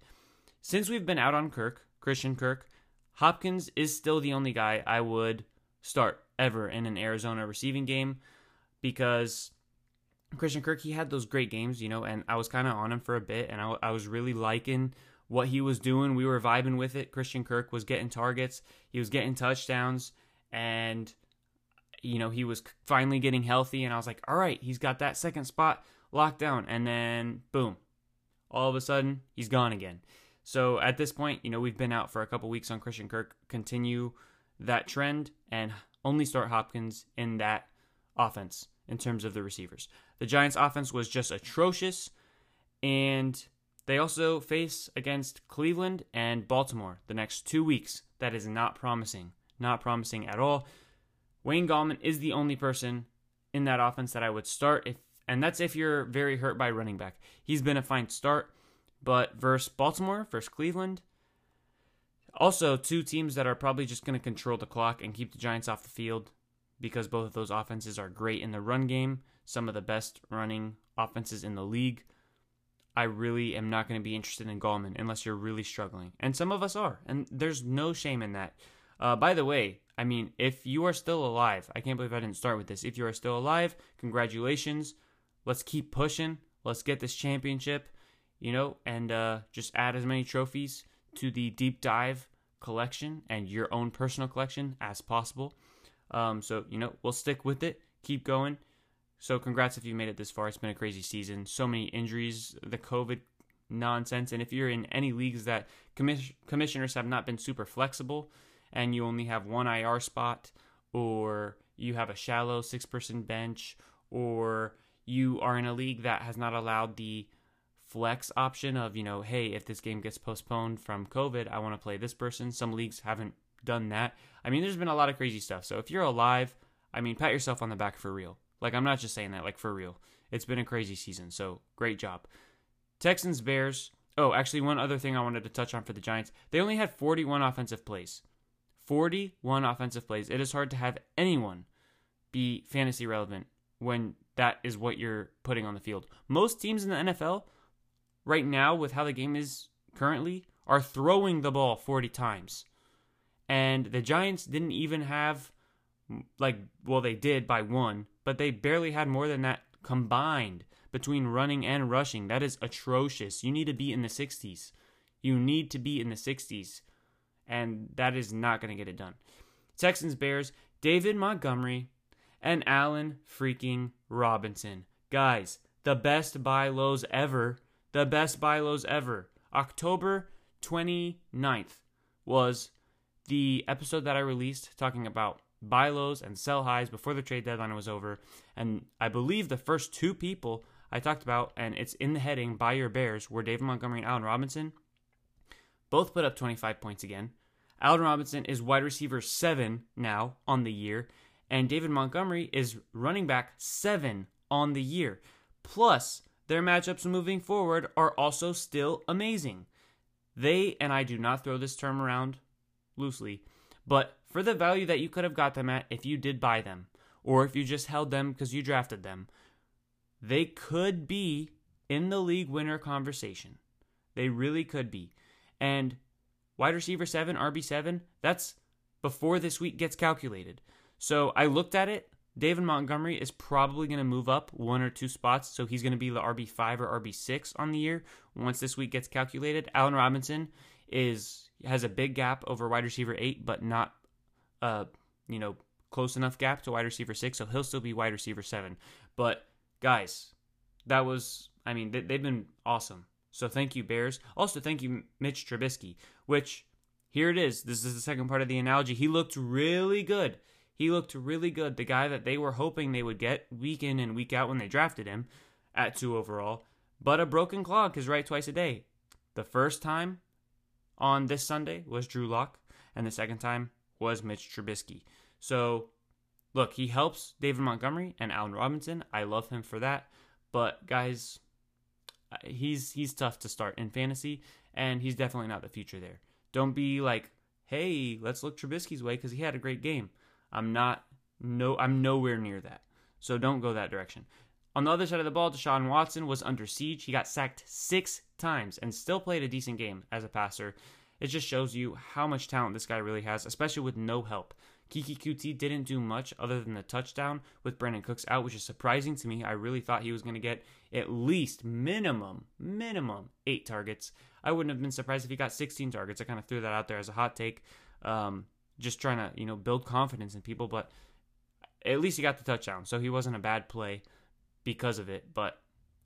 Since we've been out on Kirk, Christian Kirk, Hopkins is still the only guy I would start ever in an Arizona receiving game because Christian Kirk, he had those great games, you know, and I was kind of on him for a bit, and I, I was really liking what he was doing. We were vibing with it. Christian Kirk was getting targets, he was getting touchdowns, and you know, he was finally getting healthy, and I was like, all right, he's got that second spot locked down. And then, boom, all of a sudden, he's gone again. So at this point, you know, we've been out for a couple weeks on Christian Kirk. Continue that trend and only start Hopkins in that offense in terms of the receivers. The Giants' offense was just atrocious, and they also face against Cleveland and Baltimore the next two weeks. That is not promising. Not promising at all. Wayne Gallman is the only person in that offense that I would start if and that's if you're very hurt by running back. He's been a fine start, but versus Baltimore, versus Cleveland, also two teams that are probably just going to control the clock and keep the Giants off the field because both of those offenses are great in the run game, some of the best running offenses in the league. I really am not going to be interested in Gallman unless you're really struggling. And some of us are, and there's no shame in that. Uh, by the way, I mean, if you are still alive, I can't believe I didn't start with this. If you are still alive, congratulations. Let's keep pushing. Let's get this championship, you know, and uh, just add as many trophies to the deep dive collection and your own personal collection as possible. Um, so, you know, we'll stick with it, keep going. So, congrats if you made it this far. It's been a crazy season. So many injuries, the COVID nonsense. And if you're in any leagues that commis- commissioners have not been super flexible, and you only have one IR spot, or you have a shallow six person bench, or you are in a league that has not allowed the flex option of, you know, hey, if this game gets postponed from COVID, I want to play this person. Some leagues haven't done that. I mean, there's been a lot of crazy stuff. So if you're alive, I mean, pat yourself on the back for real. Like, I'm not just saying that, like, for real. It's been a crazy season. So great job. Texans, Bears. Oh, actually, one other thing I wanted to touch on for the Giants. They only had 41 offensive plays. 41 offensive plays. It is hard to have anyone be fantasy relevant when that is what you're putting on the field. Most teams in the NFL, right now, with how the game is currently, are throwing the ball 40 times. And the Giants didn't even have like, well, they did by one, but they barely had more than that combined between running and rushing. That is atrocious. You need to be in the 60s. You need to be in the 60s. And that is not going to get it done. Texans Bears, David Montgomery and Allen freaking Robinson. Guys, the best buy lows ever. The best buy lows ever. October 29th was the episode that I released talking about buy lows and sell highs before the trade deadline was over. And I believe the first two people I talked about, and it's in the heading, Buy Your Bears, were David Montgomery and Allen Robinson. Both put up 25 points again. Allen Robinson is wide receiver seven now on the year, and David Montgomery is running back seven on the year. Plus, their matchups moving forward are also still amazing. They, and I do not throw this term around loosely, but for the value that you could have got them at if you did buy them, or if you just held them because you drafted them, they could be in the league winner conversation. They really could be. And wide receiver 7, RB7, that's before this week gets calculated. So I looked at it. David Montgomery is probably going to move up one or two spots. So he's going to be the RB5 or RB6 on the year once this week gets calculated. Allen Robinson is has a big gap over wide receiver 8, but not uh, you know, close enough gap to wide receiver 6, so he'll still be wide receiver 7. But guys, that was I mean, they, they've been awesome. So thank you, Bears. Also, thank you, Mitch Trubisky, which here it is. This is the second part of the analogy. He looked really good. He looked really good. The guy that they were hoping they would get week in and week out when they drafted him at two overall. But a broken clock is right twice a day. The first time on this Sunday was Drew Lock, and the second time was Mitch Trubisky. So, look, he helps David Montgomery and Allen Robinson. I love him for that. But guys, uh, he's he's tough to start in fantasy, and he's definitely not the future there. Don't be like, hey, let's look Trubisky's way because he had a great game. I'm not no I'm nowhere near that. So don't go that direction. On the other side of the ball, Deshaun Watson was under siege. He got sacked six times and still played a decent game as a passer. It just shows you how much talent this guy really has, especially with no help. Keke Coutee didn't do much other than the touchdown with Brandin Cooks out, which is surprising to me. I really thought he was going to get at least minimum, minimum eight targets. I wouldn't have been surprised if he got 16 targets. I kind of threw that out there as a hot take, um, just trying to you know build confidence in people. But at least he got the touchdown, so he wasn't a bad play because of it. But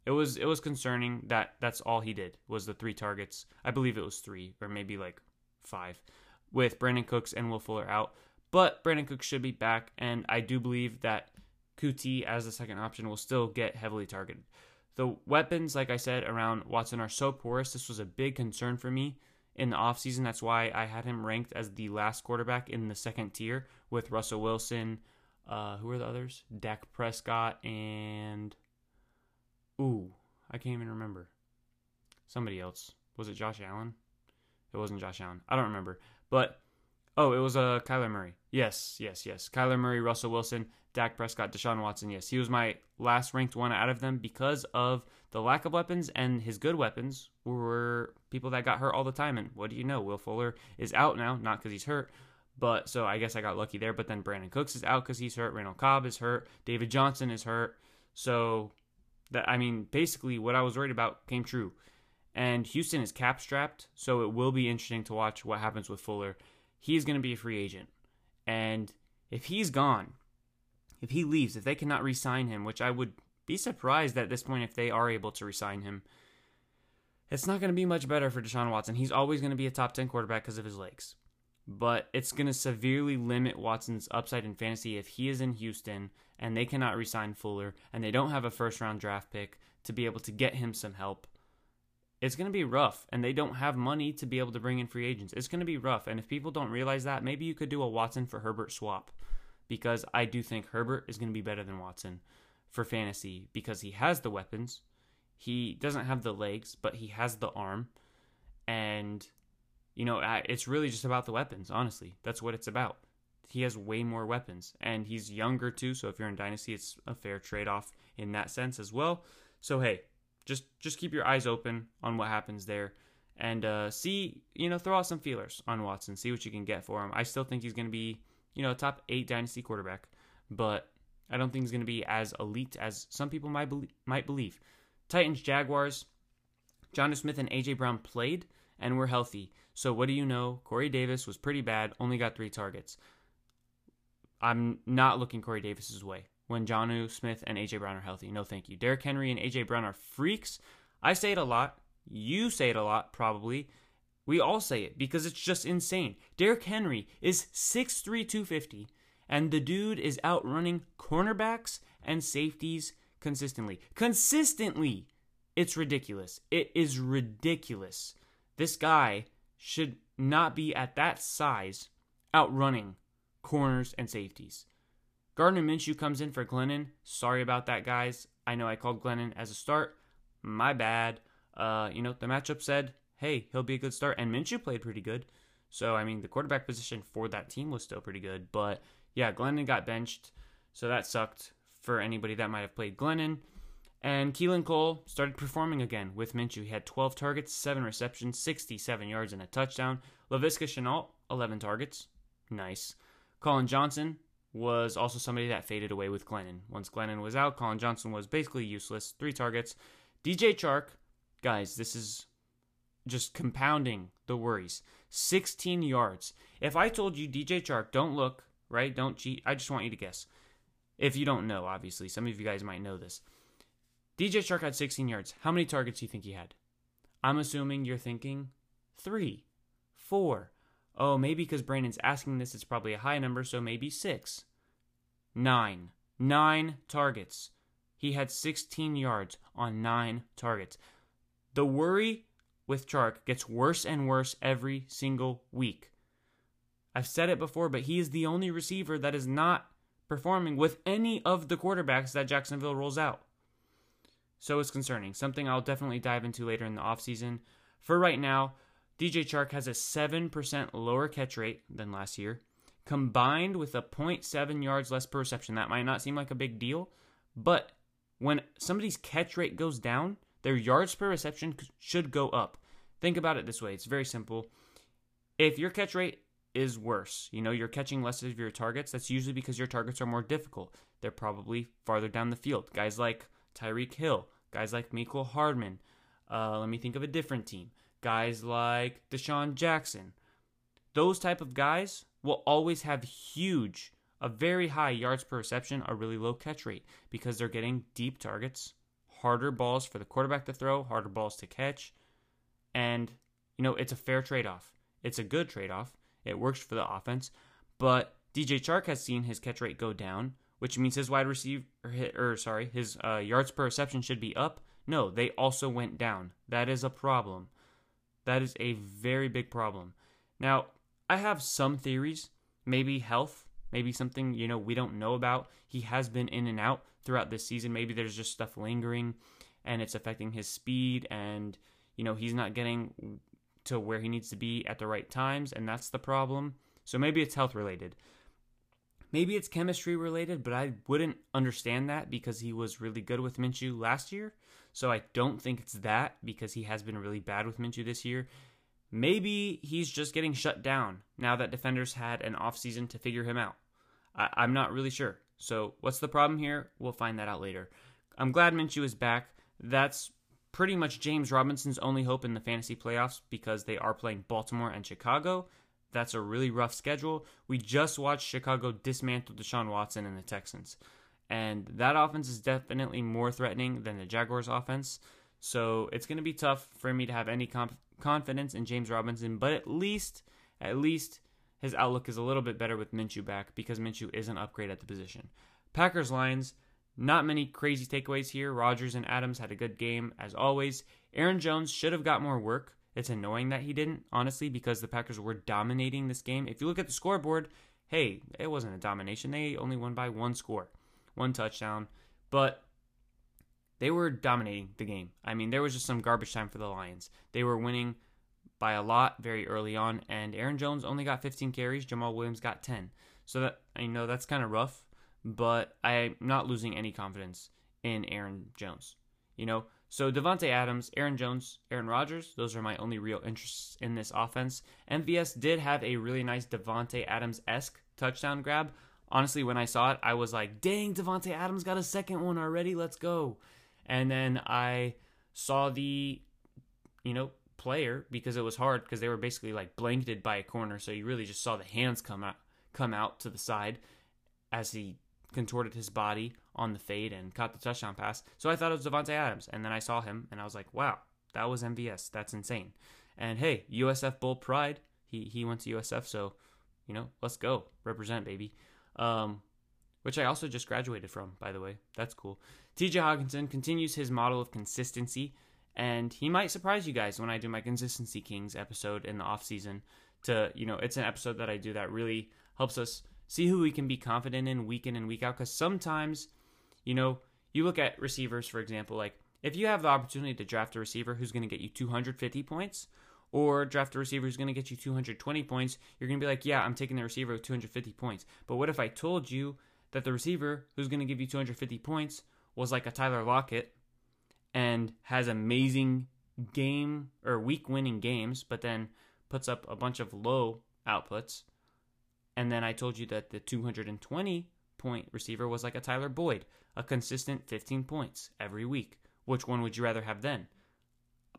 it was it was concerning that that's all he did was the three targets. I believe it was three or maybe like five, with Brandin Cooks and Will Fuller out. But Brandin Cooks should be back, and I do believe that Coutee as the second option will still get heavily targeted. The weapons, like I said, around Watson are so porous. This was a big concern for me in the offseason. That's why I had him ranked as the last quarterback in the second tier with Russell Wilson. Uh, who are the others? Dak Prescott and. Ooh, I can't even remember. Somebody else. Was it Josh Allen? It wasn't Josh Allen. I don't remember. But Oh, it was uh, Kyler Murray. Yes, yes, yes. Kyler Murray, Russell Wilson, Dak Prescott, Deshaun Watson. Yes, he was my last ranked one out of them because of the lack of weapons, and his good weapons were people that got hurt all the time. And what do you know? Will Fuller is out now, not because he's hurt, but so I guess I got lucky there. But then Brandin Cooks is out because he's hurt. Randall Cobb is hurt. David Johnson is hurt. So that I mean, basically, what I was worried about came true. And Houston is cap strapped, so it will be interesting to watch what happens with Fuller he's going to be a free agent. And if he's gone, if he leaves, if they cannot re sign him, which I would be surprised at this point if they are able to re sign him, it's not going to be much better for Deshaun Watson. He's always going to be a top 10 quarterback because of his legs. But it's going to severely limit Watson's upside in fantasy if he is in Houston and they cannot re sign Fuller and they don't have a first round draft pick to be able to get him some help it's going to be rough and they don't have money to be able to bring in free agents. It's going to be rough. And if people don't realize that, maybe you could do a Watson for Herbert swap because I do think Herbert is going to be better than Watson for fantasy because he has the weapons. He doesn't have the legs, but he has the arm. And, you know, it's really just about the weapons, honestly. That's what it's about. He has way more weapons and he's younger too. So if you're in Dynasty, it's a fair trade off in that sense as well. So, hey, just just keep your eyes open on what happens there and uh, see you know throw out some feelers on Watson see what you can get for him I still think he's going to be you know, top eight dynasty quarterback, but I don't think he's going to be as elite as some people might be- might believe. Titans, Jaguars, Jonnu Smith and AJ Brown played and were healthy. So what do you know? Corey Davis was pretty bad, only got three targets. I'm not looking Corey Davis's way when Jonnu Smith and AJ Brown are healthy. No, thank you. Derrick Henry and AJ Brown are freaks. I say it a lot. You say it a lot, probably. We all say it because it's just insane. Derrick Henry is 6'3, 250, and the dude is outrunning cornerbacks and safeties consistently. Consistently! It's ridiculous. It is ridiculous. This guy should not be at that size outrunning corners and safeties. Gardner Minshew comes in for Glennon. Sorry about that, guys. I know I called Glennon as a start. My bad. Uh, you know, the matchup said, hey, he'll be a good start. And Minshew played pretty good. So, I mean, the quarterback position for that team was still pretty good. But yeah, Glennon got benched. So that sucked for anybody that might have played Glennon. And Keelan Cole started performing again with Minshew. He had 12 targets, 7 receptions, 67 yards, and a touchdown. Laviska Shenault, 11 targets. Nice. Collin Johnson was also somebody that faded away with Glennon. Once Glennon was out, Collin Johnson was basically useless. Three targets. DJ Chark, guys, this is just compounding the worries. 16 yards. If I told you DJ Chark, don't look, right? Don't cheat. I just want you to guess. If you don't know, obviously, some of you guys might know this. DJ Chark had 16 yards. How many targets do you think he had? I'm assuming you're thinking three, four. Oh, maybe because Brandon's asking this, it's probably a high number, so maybe six. Nine. Nine targets. He had 16 yards on nine targets. The worry with Chark gets worse and worse every single week. I've said it before, but he is the only receiver that is not performing with any of the quarterbacks that Jacksonville rolls out. So it's concerning. Something I'll definitely dive into later in the offseason. For right now, DJ Chark has a 7% lower catch rate than last year, combined with a 0.7 yards less per reception. That might not seem like a big deal, but when somebody's catch rate goes down, their yards per reception should go up. Think about it this way it's very simple. If your catch rate is worse, you know, you're catching less of your targets, that's usually because your targets are more difficult. They're probably farther down the field. Guys like Tyreek Hill, guys like Mecole Hardman. Uh, let me think of a different team. Guys like DeSean Jackson. Those type of guys will always have huge, a very high yards per reception, a really low catch rate because they're getting deep targets, harder balls for the quarterback to throw, harder balls to catch. And, you know, it's a fair trade off. It's a good trade off. It works for the offense. But DJ Chark has seen his catch rate go down, which means his wide receiver, or, or sorry, his uh, yards per reception should be up. No, they also went down. That is a problem. That is a very big problem. Now, I have some theories. Maybe health, maybe something, you know, we don't know about. He has been in and out throughout this season. Maybe there's just stuff lingering and it's affecting his speed and, you know, he's not getting to where he needs to be at the right times, and that's the problem. So maybe it's health related. Maybe it's chemistry related, but I wouldn't understand that because he was really good with Minshew last year. So I don't think it's that because he has been really bad with Minshew this year. Maybe he's just getting shut down now that defenders had an offseason to figure him out. I- am not really sure. So what's the problem here? We'll find that out later. I'm glad Minshew is back. That's pretty much James Robinson's only hope in the fantasy playoffs because they are playing Baltimore and Chicago. That's a really rough schedule. We just watched Chicago dismantle Deshaun Watson and the Texans. And that offense is definitely more threatening than the Jaguars' offense. So it's going to be tough for me to have any comp- confidence in James Robinson, but at least, at least his outlook is a little bit better with Minshew back because Minshew is an upgrade at the position. Packers Lions, not many crazy takeaways here. Rodgers and Adams had a good game as always. Aaron Jones should have got more work. It's annoying that he didn't, honestly, because the Packers were dominating this game. If you look at the scoreboard, hey, it wasn't a domination. They only won by one score, one touchdown, but they were dominating the game. I mean, there was just some garbage time for the Lions. They were winning by a lot very early on, and Aaron Jones only got 15 carries. Jamaal Williams got 10. So that I know that's kind of rough, but I'm not losing any confidence in Aaron Jones. You know, So Davante Adams, Aaron Jones, Aaron Rodgers, those are my only real interests in this offense. MVS did have a really nice Davante Adams esque touchdown grab. Honestly, when I saw it, I was like, "Dang, Davante Adams got a second one already. Let's go!" And then I saw the, you know, player because it was hard because they were basically like blanketed by a corner, so you really just saw the hands come out come out to the side as he contorted his body on the fade and caught the touchdown pass. So I thought it was Davante Adams, and then I saw him and I was like, "Wow, that was MVS. That's insane." And hey, USF Bull Pride. He he went to USF, so you know, let's go represent, baby. Um, which I also just graduated from, by the way. That's cool. TJ Hockenson continues his model of consistency, and he might surprise you guys when I do my Consistency Kings episode in the off season. To you know, it's an episode that I do that really helps us see who we can be confident in week in and week out. Because sometimes, you know, you look at receivers, for example, like if you have the opportunity to draft a receiver who's going to get you 250 points, or draft a receiver who's going to get you 220 points, you're going to be like, yeah, I'm taking the receiver with 250 points. But what if I told you that the receiver who's going to give you 250 points was like a Tyler Lockett and has amazing game or week winning games, but then puts up a bunch of low outputs? And then I told you that the 220 point receiver was like a Tyler Boyd, a consistent 15 points every week. Which one would you rather have then?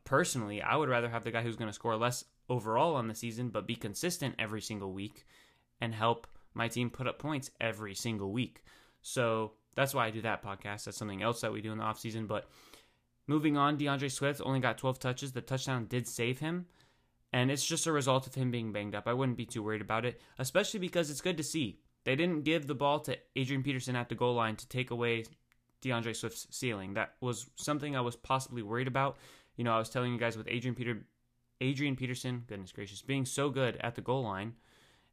Personally, I would rather have the guy who's going to score less overall on the season, but be consistent every single week and help my team put up points every single week. So that's why I do that podcast. That's something else that we do in the offseason. But moving on, D'Andre Swift only got 12 touches. The touchdown did save him. And it's just a result of him being banged up. I wouldn't be too worried about it, especially because it's good to see. They didn't give the ball to Adrian Peterson at the goal line to take away D'Andre Swift's ceiling. That was something I was possibly worried about you know, I was telling you guys with Adrian Peter, Adrian Peterson, goodness gracious, being so good at the goal line,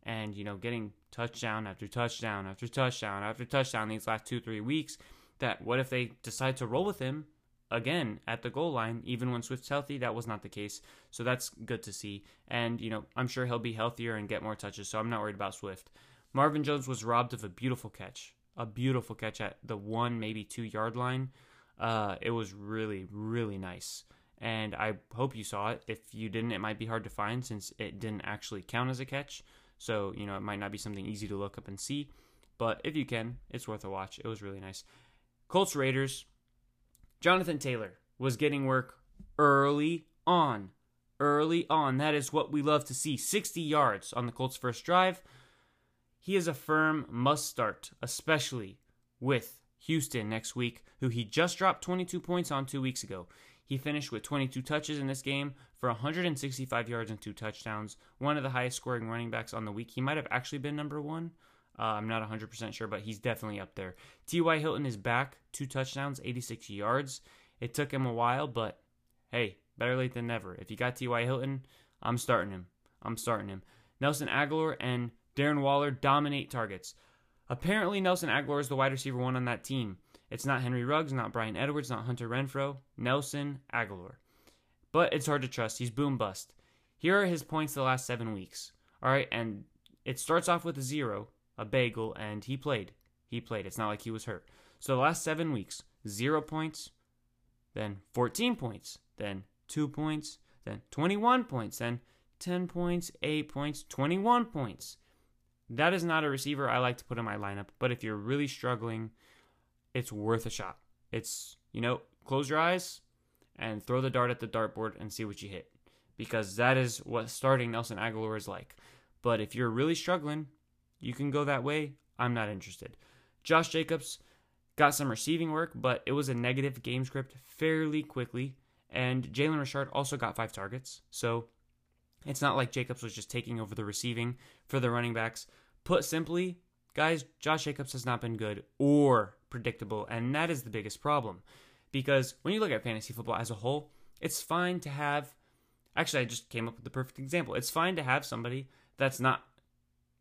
and you know, getting touchdown after touchdown after touchdown after touchdown these last two three weeks. That what if they decide to roll with him again at the goal line, even when Swift's healthy? That was not the case, so that's good to see. And you know, I'm sure he'll be healthier and get more touches, so I'm not worried about Swift. Marvin Jones was robbed of a beautiful catch, a beautiful catch at the one maybe two yard line. Uh, it was really really nice and I hope you saw it. If you didn't, it might be hard to find since it didn't actually count as a catch. So, you know, it might not be something easy to look up and see. But if you can, it's worth a watch. It was really nice. Colts Raiders, Jonathan Taylor was getting work early on. Early on. That is what we love to see. 60 yards on the Colts' first drive. He is a firm must start, especially with Houston next week, who he just dropped 22 points on two weeks ago. He finished with 22 touches in this game for 165 yards and two touchdowns, one of the highest scoring running backs on the week. He might have actually been number one. Uh, I'm not 100% sure, but he's definitely up there. T.Y. Hilton is back, two touchdowns, 86 yards. It took him a while, but hey, better late than never. If you got T.Y. Hilton, I'm starting him. I'm starting him. Nelson Agholor and Darren Waller dominate targets. Apparently, Nelson Agholor is the wide receiver one on that team. It's not Henry Ruggs, not Bryan Edwards, not Hunter Renfrow, Nelson Agholor. But it's hard to trust. He's boom bust. Here are his points the last seven weeks. All right, and it starts off with a zero, a bagel, and he played. He played. It's not like he was hurt. So the last seven weeks, zero points, then 14 points, then two points, then 21 points, then 10 points, 8 points, 21 points. That is not a receiver I like to put in my lineup, but if you're really struggling, it's worth a shot. It's, you know, close your eyes and throw the dart at the dartboard and see what you hit. Because that is what starting Nelson Agholor is like. But if you're really struggling, you can go that way. I'm not interested. Josh Jacobs got some receiving work, but it was a negative game script fairly quickly. And Jalen Richard also got five targets. So it's not like Jacobs was just taking over the receiving for the running backs. Put simply, guys, Josh Jacobs has not been good or predictable, and that is the biggest problem. Because when you look at fantasy football as a whole, it's fine to have. Actually, I just came up with the perfect example. It's fine to have somebody that's not,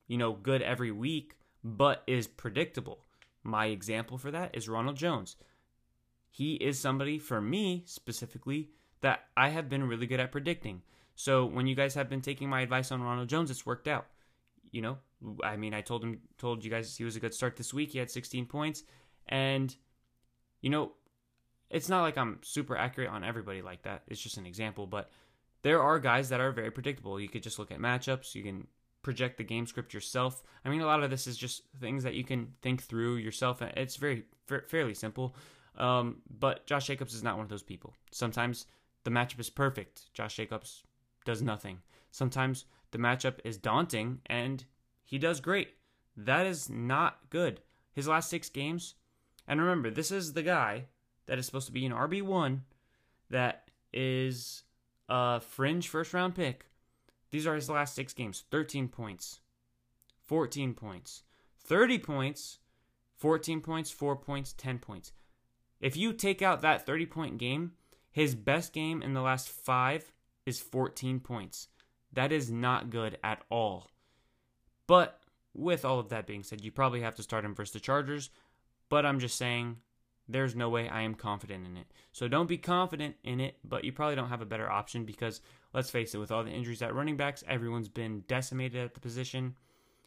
you know, good every week, but is predictable. My example for that is Ronald Jones. He is somebody, for me specifically, that I have been really good at predicting. So when you guys have been taking my advice on Ronald Jones, it's worked out. You know, I mean, I told him, told you guys he was a good start this week. He had 16 points. And, you know, it's not like I'm super accurate on everybody like that. It's just an example, but there are guys that are very predictable. You could just look at matchups, you can project the game script yourself. I mean, a lot of this is just things that you can think through yourself. It's very fairly simple. Um, but Josh Jacobs is not one of those people. Sometimes the matchup is perfect. Josh Jacobs does nothing. Sometimes the matchup is daunting and he does great. That is not good. His last six games, and remember, this is the guy that is supposed to be an RB1 that is a fringe first round pick. These are his last six games 13 points, 14 points, 30 points, 14 points, 4 points, 10 points. If you take out that 30 point game, his best game in the last five is 14 points. That is not good at all. But with all of that being said, you probably have to start him versus the Chargers. But I'm just saying, there's no way I am confident in it. So don't be confident in it, but you probably don't have a better option because let's face it, with all the injuries at running backs, everyone's been decimated at the position.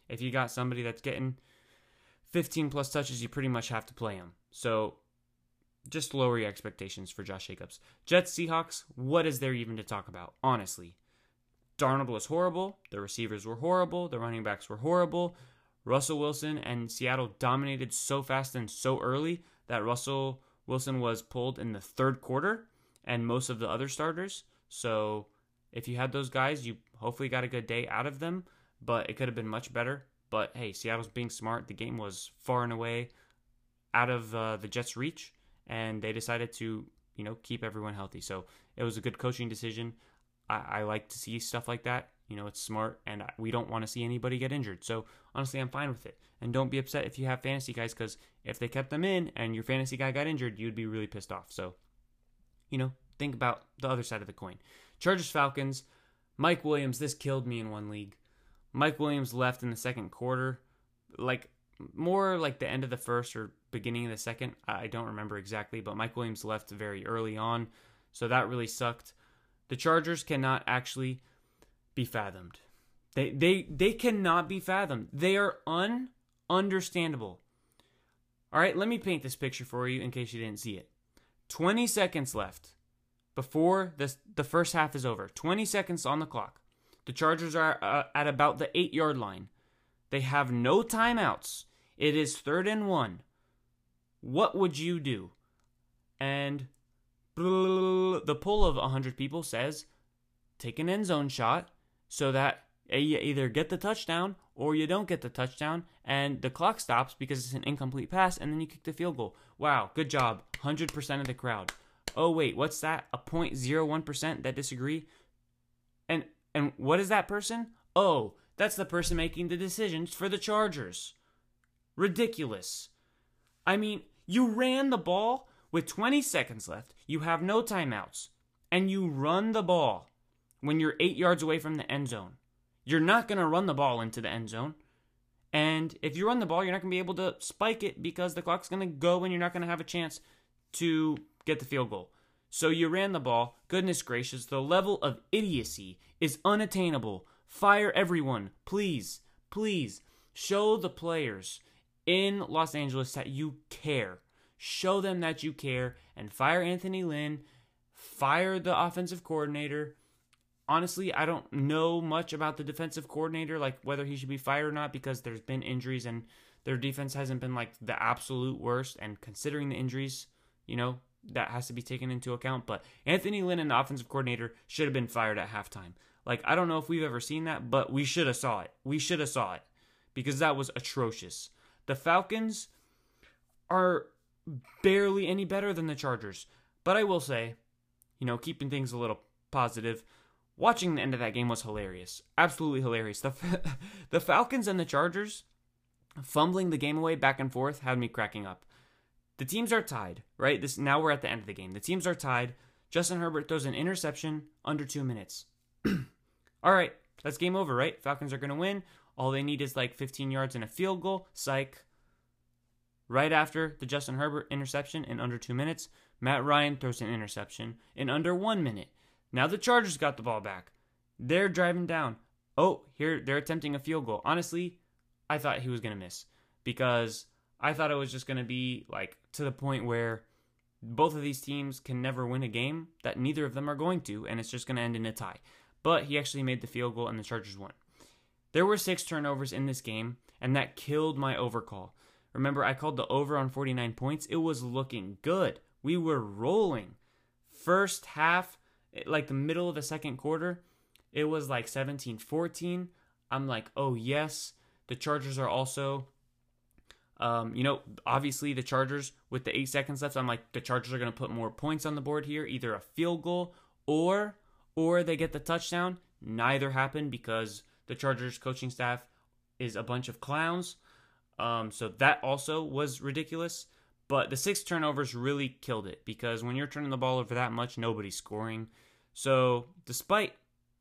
If you got somebody that's getting 15 plus touches, you pretty much have to play him. So just lower your expectations for Josh Jacobs. Jets, Seahawks, what is there even to talk about? Honestly. Darnold was horrible. The receivers were horrible. The running backs were horrible. Russell Wilson and Seattle dominated so fast and so early that Russell Wilson was pulled in the third quarter and most of the other starters. So if you had those guys, you hopefully got a good day out of them, but it could have been much better. But hey, Seattle's being smart. The game was far and away out of uh, the Jets' reach, and they decided to, you know, keep everyone healthy. So it was a good coaching decision. I, I like to see stuff like that. You know, it's smart, and we don't want to see anybody get injured. So honestly, I'm fine with it. And don't be upset if you have fantasy guys, because if they kept them in and your fantasy guy got injured, you'd be really pissed off. So, you know, think about the other side of the coin. Chargers Falcons. Mike Williams, this killed me in one league. Mike Williams left in the second quarter, like more like the end of the first or beginning of the second. I don't remember exactly, but Mike Williams left very early on, so that really sucked. The Chargers cannot actually be fathomed. They they they cannot be fathomed. They are ununderstandable. All right, let me paint this picture for you in case you didn't see it. 20 seconds left before this, the first half is over. 20 seconds on the clock. The Chargers are uh, at about the eight yard line. They have no timeouts. It is third and one. What would you do? And the pull of 100 people says take an end zone shot so that you either get the touchdown or you don't get the touchdown and the clock stops because it's an incomplete pass and then you kick the field goal. Wow, good job. 100% of the crowd oh wait, what's that? A 0.01% that disagree? And and what is that person? Oh, that's the person making the decisions for the Chargers. Ridiculous. I mean, you ran the ball with 20 seconds left. You have no timeouts. And you run the ball when you're 8 yards away from the end zone. You're not going to run the ball into the end zone. And if you run the ball, you're not going to be able to spike it because the clock's going to go and you're not going to have a chance to get the field goal. So you ran the ball. Goodness gracious, the level of idiocy is unattainable. Fire everyone, please, please. Show the players in Los Angeles that you care. Show them that you care and fire Anthony Lynn. Fire the offensive coordinator. Honestly, I don't know much about the defensive coordinator, like whether he should be fired or not, because there's been injuries and their defense hasn't been like the absolute worst. And considering the injuries, you know, that has to be taken into account. But Anthony Lynn and the offensive coordinator should have been fired at halftime. Like I don't know if we've ever seen that, but we should have saw it. We should have saw it because that was atrocious. The Falcons are barely any better than the Chargers. But I will say, you know, keeping things a little positive, watching the end of that game was hilarious. Absolutely hilarious. The the Falcons and the Chargers fumbling the game away back and forth had me cracking up. The teams are tied, right? This now we're at the end of the game. The teams are tied. Justin Herbert throws an interception under two minutes. All right, that's game over, right? Falcons are going to win. All they need is like 15 yards and a field goal. Psych. Right after the Justin Herbert interception in under two minutes, Matt Ryan throws an interception in under one minute. Now the Chargers got the ball back. They're driving down. Oh, here they're attempting a field goal. Honestly, I thought he was going to miss because I thought it was just going to be like to the point where both of these teams can never win a game that neither of them are going to, and it's just going to end in a tie. But he actually made the field goal, and the Chargers won. There were six turnovers in this game, and that killed my overcall. Remember, I called the over on 49 points. It was looking good. We were rolling. First half, like the middle of the second quarter, it was like 17 14. I'm like, oh, yes. The Chargers are also, um, you know, obviously the Chargers with the eight seconds left. I'm like, the Chargers are going to put more points on the board here, either a field goal or or they get the touchdown. Neither happened because the Chargers coaching staff is a bunch of clowns. Um, so that also was ridiculous. But the six turnovers really killed it because when you're turning the ball over that much, nobody's scoring. So despite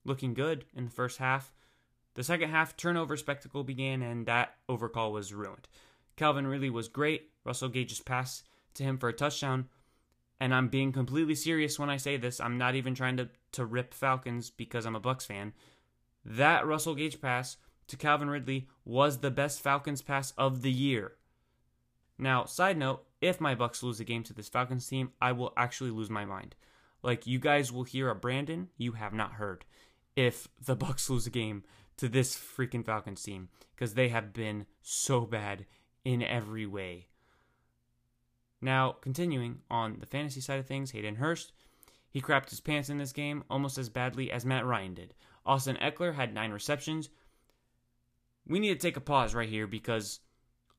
looking good in the first half, the second half turnover spectacle began and that overcall was ruined. Calvin Ridley was great. Russell Gage's pass to him for a touchdown. And I'm being completely serious when I say this. I'm not even trying to, to rip Falcons because I'm a Bucks fan. That Russell Gage pass to Calvin Ridley was the best Falcons pass of the year. Now, side note, if my Bucks lose a game to this Falcons team, I will actually lose my mind. Like you guys will hear a Brandon you have not heard if the Bucks lose a game to this freaking Falcons team because they have been so bad in every way. Now, continuing on the fantasy side of things, Hayden Hurst, he crapped his pants in this game almost as badly as Matt Ryan did. Austin Ekeler had nine receptions. We need to take a pause right here because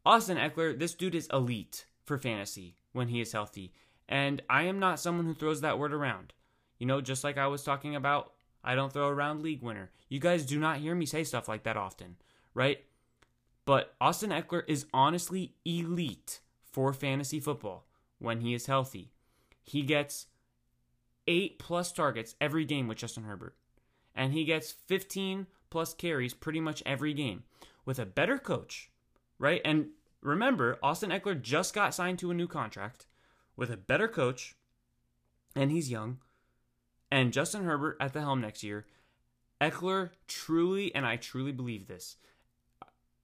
Austin Ekeler, this dude is elite for fantasy when he is healthy. And I am not someone who throws that word around. You know, just like I was talking about, I don't throw around league winner. You guys do not hear me say stuff like that often, right? But Austin Ekeler is honestly elite for fantasy football when he is healthy. He gets eight plus targets every game with Justin Herbert, and he gets 15 plus carries pretty much every game with a better coach, right? And remember, Austin Ekeler just got signed to a new contract with a better coach, and he's young, and Justin Herbert at the helm next year. Ekeler truly, and I truly believe this,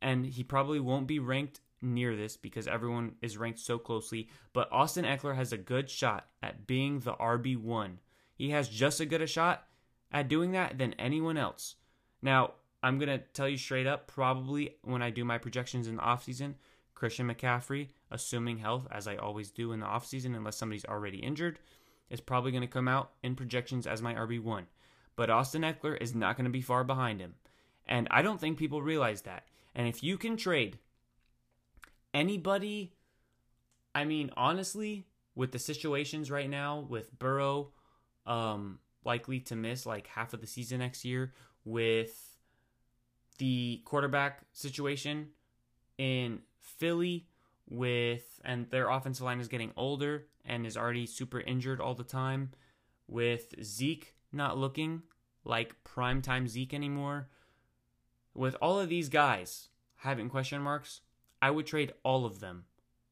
and he probably won't be ranked near this because everyone is ranked so closely, but Austin Ekeler has a good shot at being the RB1. He has just as good a shot at doing that than anyone else. Now, I'm going to tell you straight up, probably when I do my projections in the offseason, Christian McCaffrey, assuming health, as I always do in the offseason, unless somebody's already injured, is probably going to come out in projections as my RB1. But Austin Ekeler is not going to be far behind him. And I don't think people realize that. And if you can trade anybody, I mean, honestly, with the situations right now, with Burrow um, likely to miss like half of the season next year, with the quarterback situation in Philly with and their offensive line is getting older and is already super injured all the time with Zeke not looking like primetime Zeke anymore. With all of these guys having question marks I would trade all of them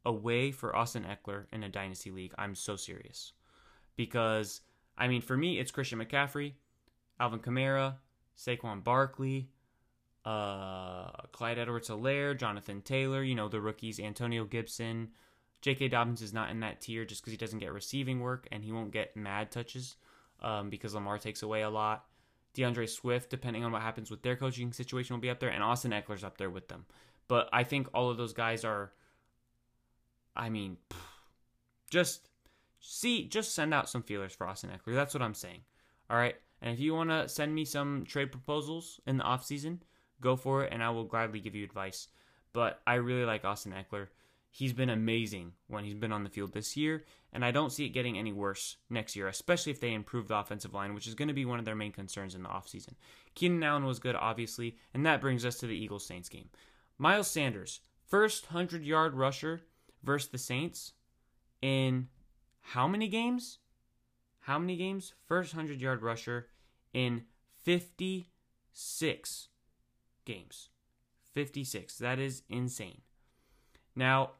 away for Austin Ekeler in a dynasty league. I'm so serious. Because I mean for me it's Christian McCaffrey Alvin Kamara Saquon Barkley, uh, Clyde Edwards Helaire, Jonathan Taylor, you know, the rookies, Antonio Gibson. J.K. Dobbins is not in that tier just because he doesn't get receiving work and he won't get mad touches um, because Lamar takes away a lot. DeAndre Swift, depending on what happens with their coaching situation, will be up there, and Austin Ekeler's up there with them. But I think all of those guys are, I mean, just see, just send out some feelers for Austin Ekeler. That's what I'm saying. All right. And if you want to send me some trade proposals in the offseason, go for it and I will gladly give you advice. But I really like Austin Ekeler. He's been amazing when he's been on the field this year, and I don't see it getting any worse next year, especially if they improve the offensive line, which is going to be one of their main concerns in the offseason. Keenan Allen was good, obviously, and that brings us to the Eagles Saints game. Miles Sanders, first 100 yard rusher versus the Saints in how many games? How many games? First 100 yard rusher in 56 games. 56. That is insane. Now,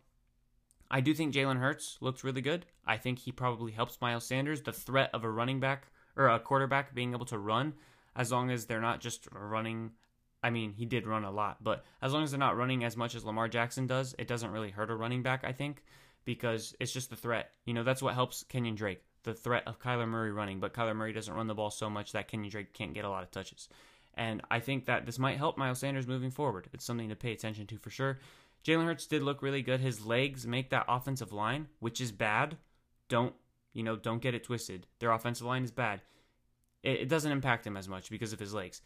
I do think Jalen Hurts looks really good. I think he probably helps Miles Sanders. The threat of a running back or a quarterback being able to run, as long as they're not just running. I mean, he did run a lot, but as long as they're not running as much as Lamar Jackson does, it doesn't really hurt a running back, I think, because it's just the threat. You know, that's what helps Kenyon Drake, the threat of Kyler Murray running. But Kyler Murray doesn't run the ball so much that Kenyon Drake can't get a lot of touches. And I think that this might help Miles Sanders moving forward. It's something to pay attention to for sure. Jalen Hurts did look really good. His legs make that offensive line, which is bad. Don't you know? Don't get it twisted. Their offensive line is bad. It, it doesn't impact him as much because of his legs.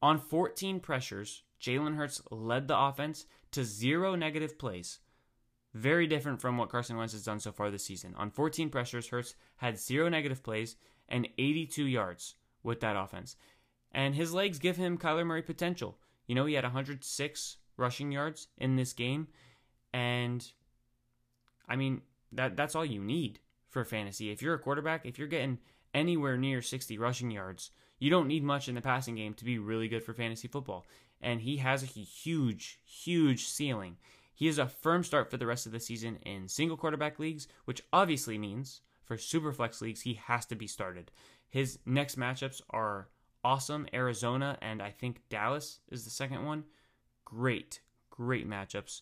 On 14 pressures, Jalen Hurts led the offense to zero negative plays. Very different from what Carson Wentz has done so far this season. On 14 pressures, Hurts had zero negative plays and 82 yards with that offense. And his legs give him Kyler Murray potential. You know, he had 106 rushing yards in this game. And I mean, that that's all you need for fantasy. If you're a quarterback, if you're getting anywhere near 60 rushing yards, you don't need much in the passing game to be really good for fantasy football. And he has a huge, huge ceiling. He is a firm start for the rest of the season in single quarterback leagues, which obviously means for super flex leagues, he has to be started. His next matchups are awesome Arizona, and I think Dallas is the second one great, great matchups.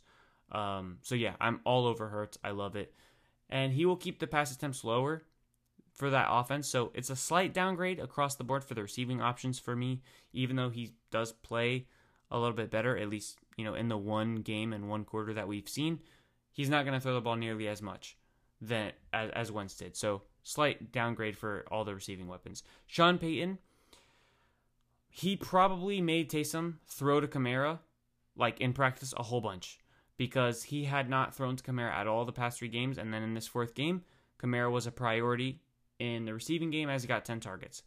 Um, so yeah, I'm all over Hurts. I love it, and he will keep the pass attempts lower for that offense. So it's a slight downgrade across the board for the receiving options for me, even though he does play a little bit better, at least you know in the one game and one quarter that we've seen. He's not going to throw the ball nearly as much than as, as Wentz did. So slight downgrade for all the receiving weapons. Sean Payton, he probably made Taysom throw to Kamara like in practice a whole bunch because he had not thrown to Kamara at all the past three games, and then in this fourth game, Kamara was a priority in the receiving game as he got 10 targets.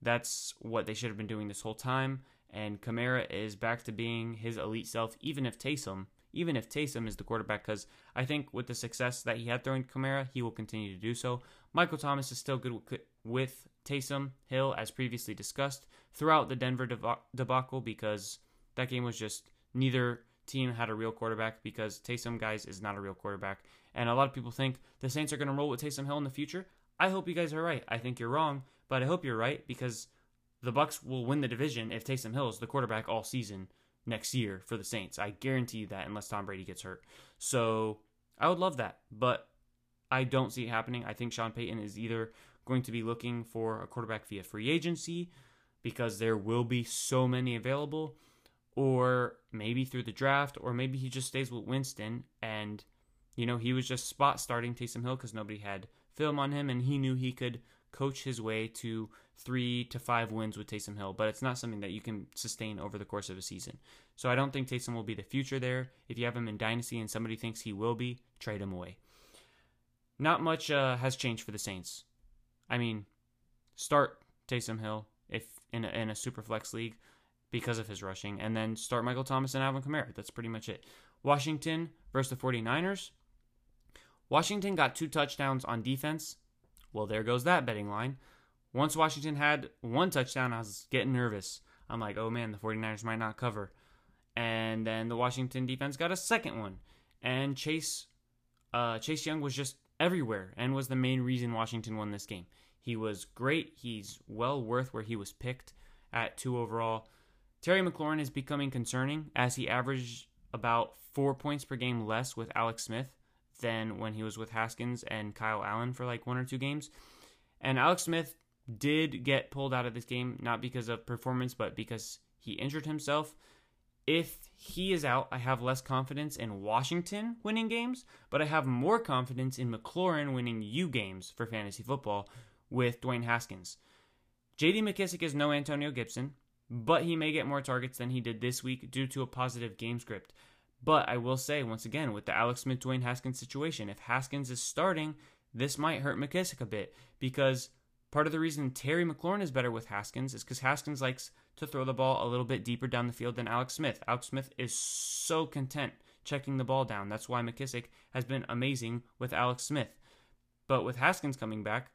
That's what they should have been doing this whole time, and Kamara is back to being his elite self, even if Taysom, even if Taysom is the quarterback, because I think with the success that he had throwing Kamara, he will continue to do so. Michael Thomas is still good with Taysom Hill, as previously discussed, throughout the Denver debacle because that game was just neither team had a real quarterback because Taysom guys is not a real quarterback. And a lot of people think the Saints are going to roll with Taysom Hill in the future. I hope you guys are right. I think you're wrong, but I hope you're right because the Bucks will win the division if Taysom Hill is the quarterback all season next year for the Saints. I guarantee you that unless Tom Brady gets hurt. So I would love that, but I don't see it happening. I think Sean Payton is either going to be looking for a quarterback via free agency because there will be so many available or maybe through the draft, or maybe he just stays with Winston and, you know, he was just spot starting Taysom Hill because nobody had film on him and he knew he could coach his way to three to five wins with Taysom Hill, but it's not something that you can sustain over the course of a season. So I don't think Taysom will be the future there. If you have him in Dynasty and somebody thinks he will be, trade him away. Not much uh, has changed for the Saints. I mean, start Taysom Hill if in a, in a super flex league because of his rushing, and then start Michael Thomas and Alvin Kamara. That's pretty much it. Washington versus the 49ers. Washington got two touchdowns on defense. Well, there goes that betting line. Once Washington had one touchdown, I was getting nervous. I'm like, oh man, the 49ers might not cover. And then the Washington defense got a second one. And Chase uh, Chase Young was just everywhere and was the main reason Washington won this game. He was great. He's well worth where he was picked at two overall. Terry McLaurin is becoming concerning as he averaged about four points per game less with Alex Smith than when he was with Haskins and Kyle Allen for like one or two games. And Alex Smith did get pulled out of this game, not because of performance, but because he injured himself. If he is out, I have less confidence in Washington winning games, but I have more confidence in McLaurin winning you games for fantasy football with Dwayne Haskins. JD McKissic is no Antonio Gibson but he may get more targets than he did this week due to a positive game script. But I will say, once again, with the Alex Smith Dwayne Haskins situation, if Haskins is starting, this might hurt McKissic a bit because part of the reason Terry McLaurin is better with Haskins is because Haskins likes to throw the ball a little bit deeper down the field than Alex Smith. Alex Smith is so content checking the ball down. That's why McKissic has been amazing with Alex Smith. But with Haskins coming back,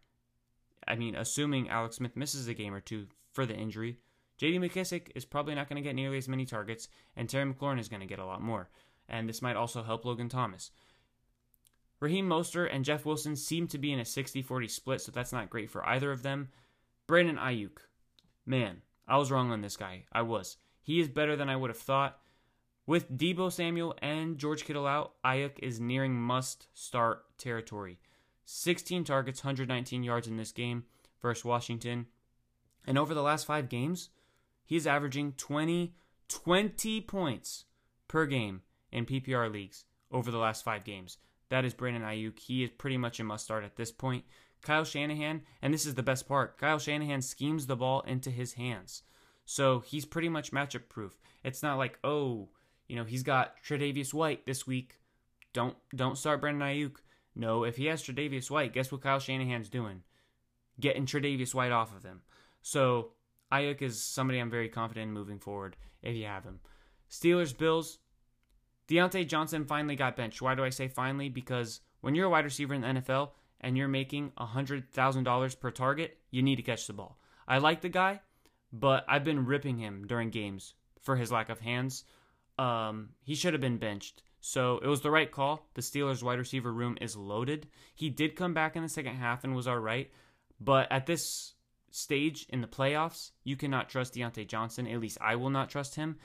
I mean, assuming Alex Smith misses a game or two for the injury, JD McKissic is probably not going to get nearly as many targets, and Terry McLaurin is going to get a lot more. And this might also help Logan Thomas. Raheem Mostert and Jeff Wilson seem to be in a 60 40 split, so that's not great for either of them. Brandon Aiyuk, Man, I was wrong on this guy. I was. He is better than I would have thought, With Deebo Samuel and George Kittle out, Aiyuk is nearing must start territory. 16 targets, 119 yards in this game versus Washington. And over the last five games, he's averaging 20, 20 points per game in PPR leagues over the last five games. That is Brandon Aiyuk. He is pretty much a must start at this point. Kyle Shanahan, and this is the best part, Kyle Shanahan schemes the ball into his hands. So he's pretty much matchup proof. It's not like, oh, you know, he's got Tre'Davious White this week. Don't don't start Brandon Aiyuk. No, if he has Tre'Davious White, guess what Kyle Shanahan's doing? Getting Tre'Davious White off of him. So Aiyuk is somebody I'm very confident in moving forward if you have him. Steelers Bills. Diontae Johnson finally got benched. Why do I say finally? Because when you're a wide receiver in the NFL and you're making $100,000 per target, you need to catch the ball. I like the guy, but I've been ripping him during games for his lack of hands. Um, he should have been benched. So it was the right call. The Steelers' wide receiver room is loaded. He did come back in the second half and was all right. But at this stage in the playoffs, you cannot trust Diontae Johnson. At least I will not trust him.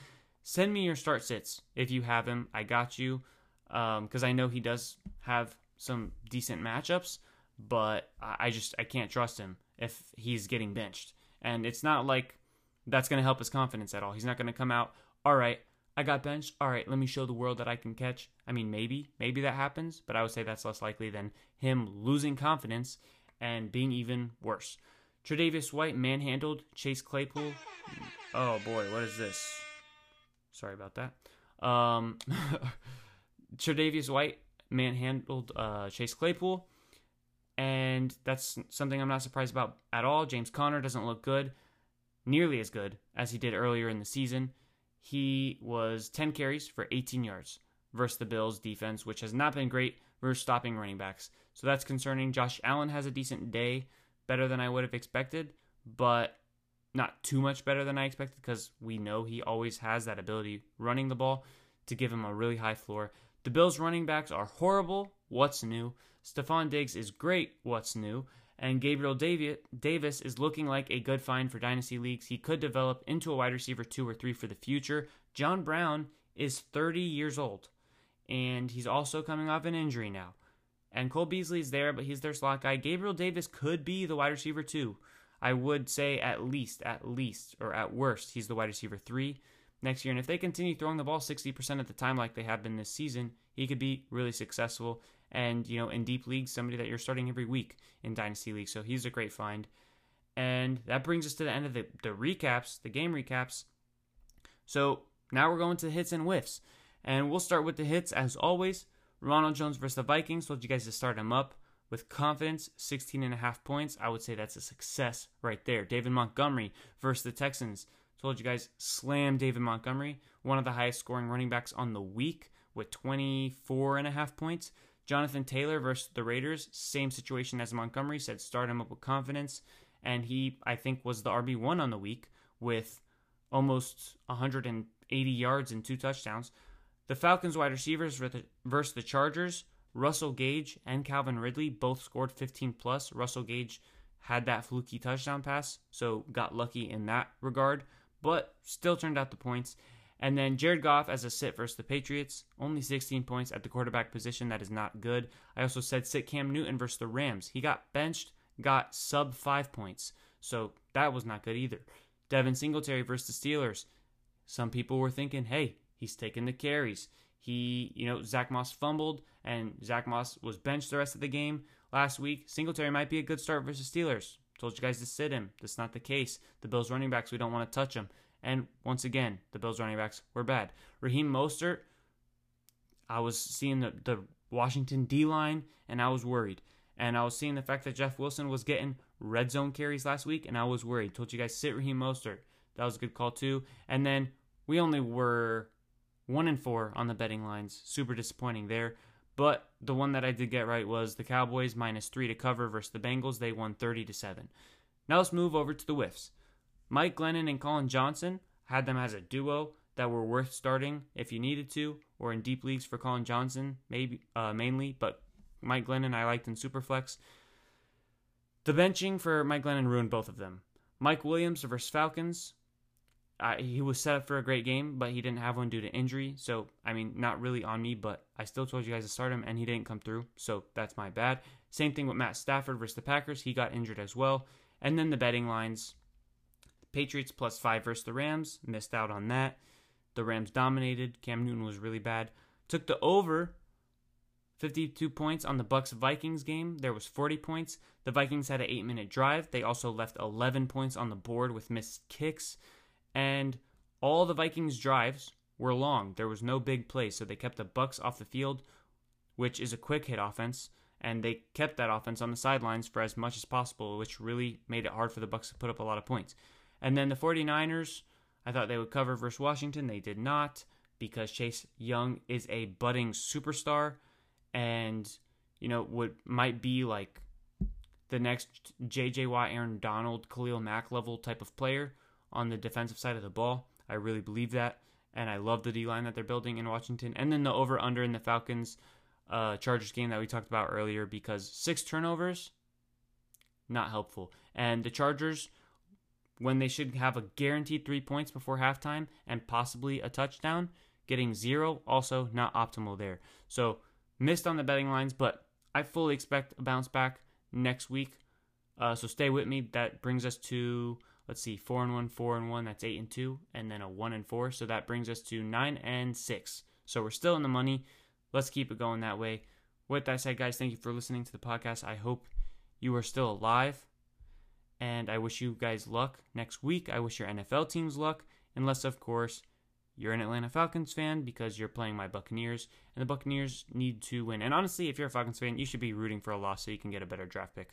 Send me your start sits if you have him. I got you. Because um, I know he does have some decent matchups, but I just I can't trust him if he's getting benched. And it's not like that's going to help his confidence at all. He's not going to come out, all right, I got benched. All right, let me show the world that I can catch. I mean, maybe, maybe that happens, but I would say that's less likely than him losing confidence and being even worse. Tre'Davious White manhandled Chase Claypool. Oh boy, what is this? Sorry about that. Um, Tre'Davious White manhandled uh, Chase Claypool, and that's something I'm not surprised about at all. James Conner doesn't look good, nearly as good as he did earlier in the season. He was 10 carries for 18 yards versus the Bills defense, which has not been great versus stopping running backs. So that's concerning. Josh Allen has a decent day, better than I would have expected, but not too much better than I expected because we know he always has that ability running the ball to give him a really high floor. The Bills running backs are horrible. What's new? Stefon Diggs is great. What's new? and Gabriel Davis is looking like a good find for dynasty leagues. He could develop into a wide receiver two or three for the future. John Brown is 30 years old, and he's also coming off an injury now. And Cole Beasley's there, but he's their slot guy. Gabriel Davis could be the wide receiver two. I would say at least, at least, or at worst, he's the wide receiver three next year. And if they continue throwing the ball 60% of the time like they have been this season, he could be really successful and you know in deep leagues somebody that you're starting every week in dynasty league so he's a great find. And that brings us to the end of the, the recaps the game recaps. So now we're going to hits and whiffs. And we'll start with the hits as always. Ronald jones versus the vikings. Told you guys to start him up with confidence 16 and a half points. I would say that's a success right there. David montgomery versus the texans told you guys slam david montgomery one of the highest scoring running backs on the week with 24 and a half points Jonathan Taylor versus the Raiders, same situation as Montgomery, said start him up with confidence. And he, I think, was the RB1 on the week with almost 180 yards and two touchdowns. The Falcons wide receivers versus the Chargers, Russell Gage and Calvin Ridley both scored 15 plus. Russell Gage had that fluky touchdown pass, so got lucky in that regard, but still turned out the points. And then Jared Goff as a sit versus the Patriots, only 16 points at the quarterback position. That is not good. I also said sit Cam Newton versus the Rams. He got benched, got sub five points. So that was not good either. Devin Singletary versus the Steelers. Some people were thinking, hey, he's taking the carries. He, you know, Zach Moss fumbled and Zach Moss was benched the rest of the game last week. Singletary might be a good start versus Steelers. Told you guys to sit him. That's not the case. The Bills running backs, we don't want to touch him. And once again, the Bills running backs were bad. Raheem Mostert, I was seeing the, the Washington D line and I was worried. And I was seeing the fact that Jeff Wilson was getting red zone carries last week and I was worried. Told you guys sit Raheem Mostert. That was a good call too. And then we only were one and four on the betting lines. Super disappointing there. But the one that I did get right was the Cowboys minus three to cover versus the Bengals. They won 30 to 7. Now let's move over to the whiffs. Mike Glennon and Collin Johnson had them as a duo that were worth starting if you needed to, or in deep leagues for Collin Johnson, maybe uh, mainly. But Mike Glennon I liked in Superflex. The benching for Mike Glennon ruined both of them. Mike Williams versus Falcons. Uh, he was set up for a great game, but he didn't have one due to injury. So, I mean, not really on me, but I still told you guys to start him, and he didn't come through. So, that's my bad. Same thing with Matt Stafford versus the Packers. He got injured as well. And then the betting lines Patriots plus five versus the Rams. Missed out on that. The Rams dominated. Cam Newton was really bad. Took the over 52 points on the Bucks Vikings game. There was 40 points. The Vikings had an 8-minute drive. They also left 11 points on the board with missed kicks and all the Vikings drives were long. There was no big play, so they kept the Bucks off the field, which is a quick hit offense, and they kept that offense on the sidelines for as much as possible, which really made it hard for the Bucks to put up a lot of points. And then the 49ers, I thought they would cover versus Washington. They did not because Chase Young is a budding superstar and you know what might be like the next JJ Watt, Aaron Donald, Khalil Mack level type of player on the defensive side of the ball. I really believe that. And I love the D line that they're building in Washington. And then the over under in the Falcons uh, Chargers game that we talked about earlier because six turnovers, not helpful. And the Chargers, when they should have a guaranteed three points before halftime and possibly a touchdown, getting zero, also not optimal there. So missed on the betting lines, but I fully expect a bounce back next week. Uh, so stay with me. That brings us to let's see, four and one, four and one, that's eight and two, and then a one and four. So that brings us to nine and six. So we're still in the money. Let's keep it going that way. With that said, guys, thank you for listening to the podcast. I hope you are still alive. And I wish you guys luck next week. I wish your NFL teams luck, unless, of course, you're an Atlanta Falcons fan because you're playing my Buccaneers, and the Buccaneers need to win. And honestly, if you're a Falcons fan, you should be rooting for a loss so you can get a better draft pick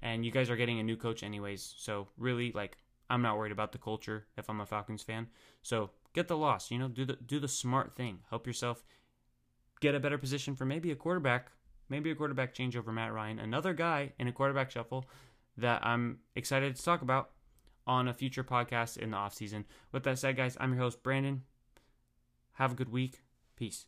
and you guys are getting a new coach anyways. So really, like, I'm not worried about the culture if I'm a Falcons fan. So get the loss. You know, do the do the smart thing. Help yourself get a better position for maybe a quarterback, maybe a quarterback change over Matt Ryan, another guy in a quarterback shuffle that I'm excited to talk about on a future podcast in the offseason. With that said, guys, I'm your host, Brandon. Have a good week. Peace.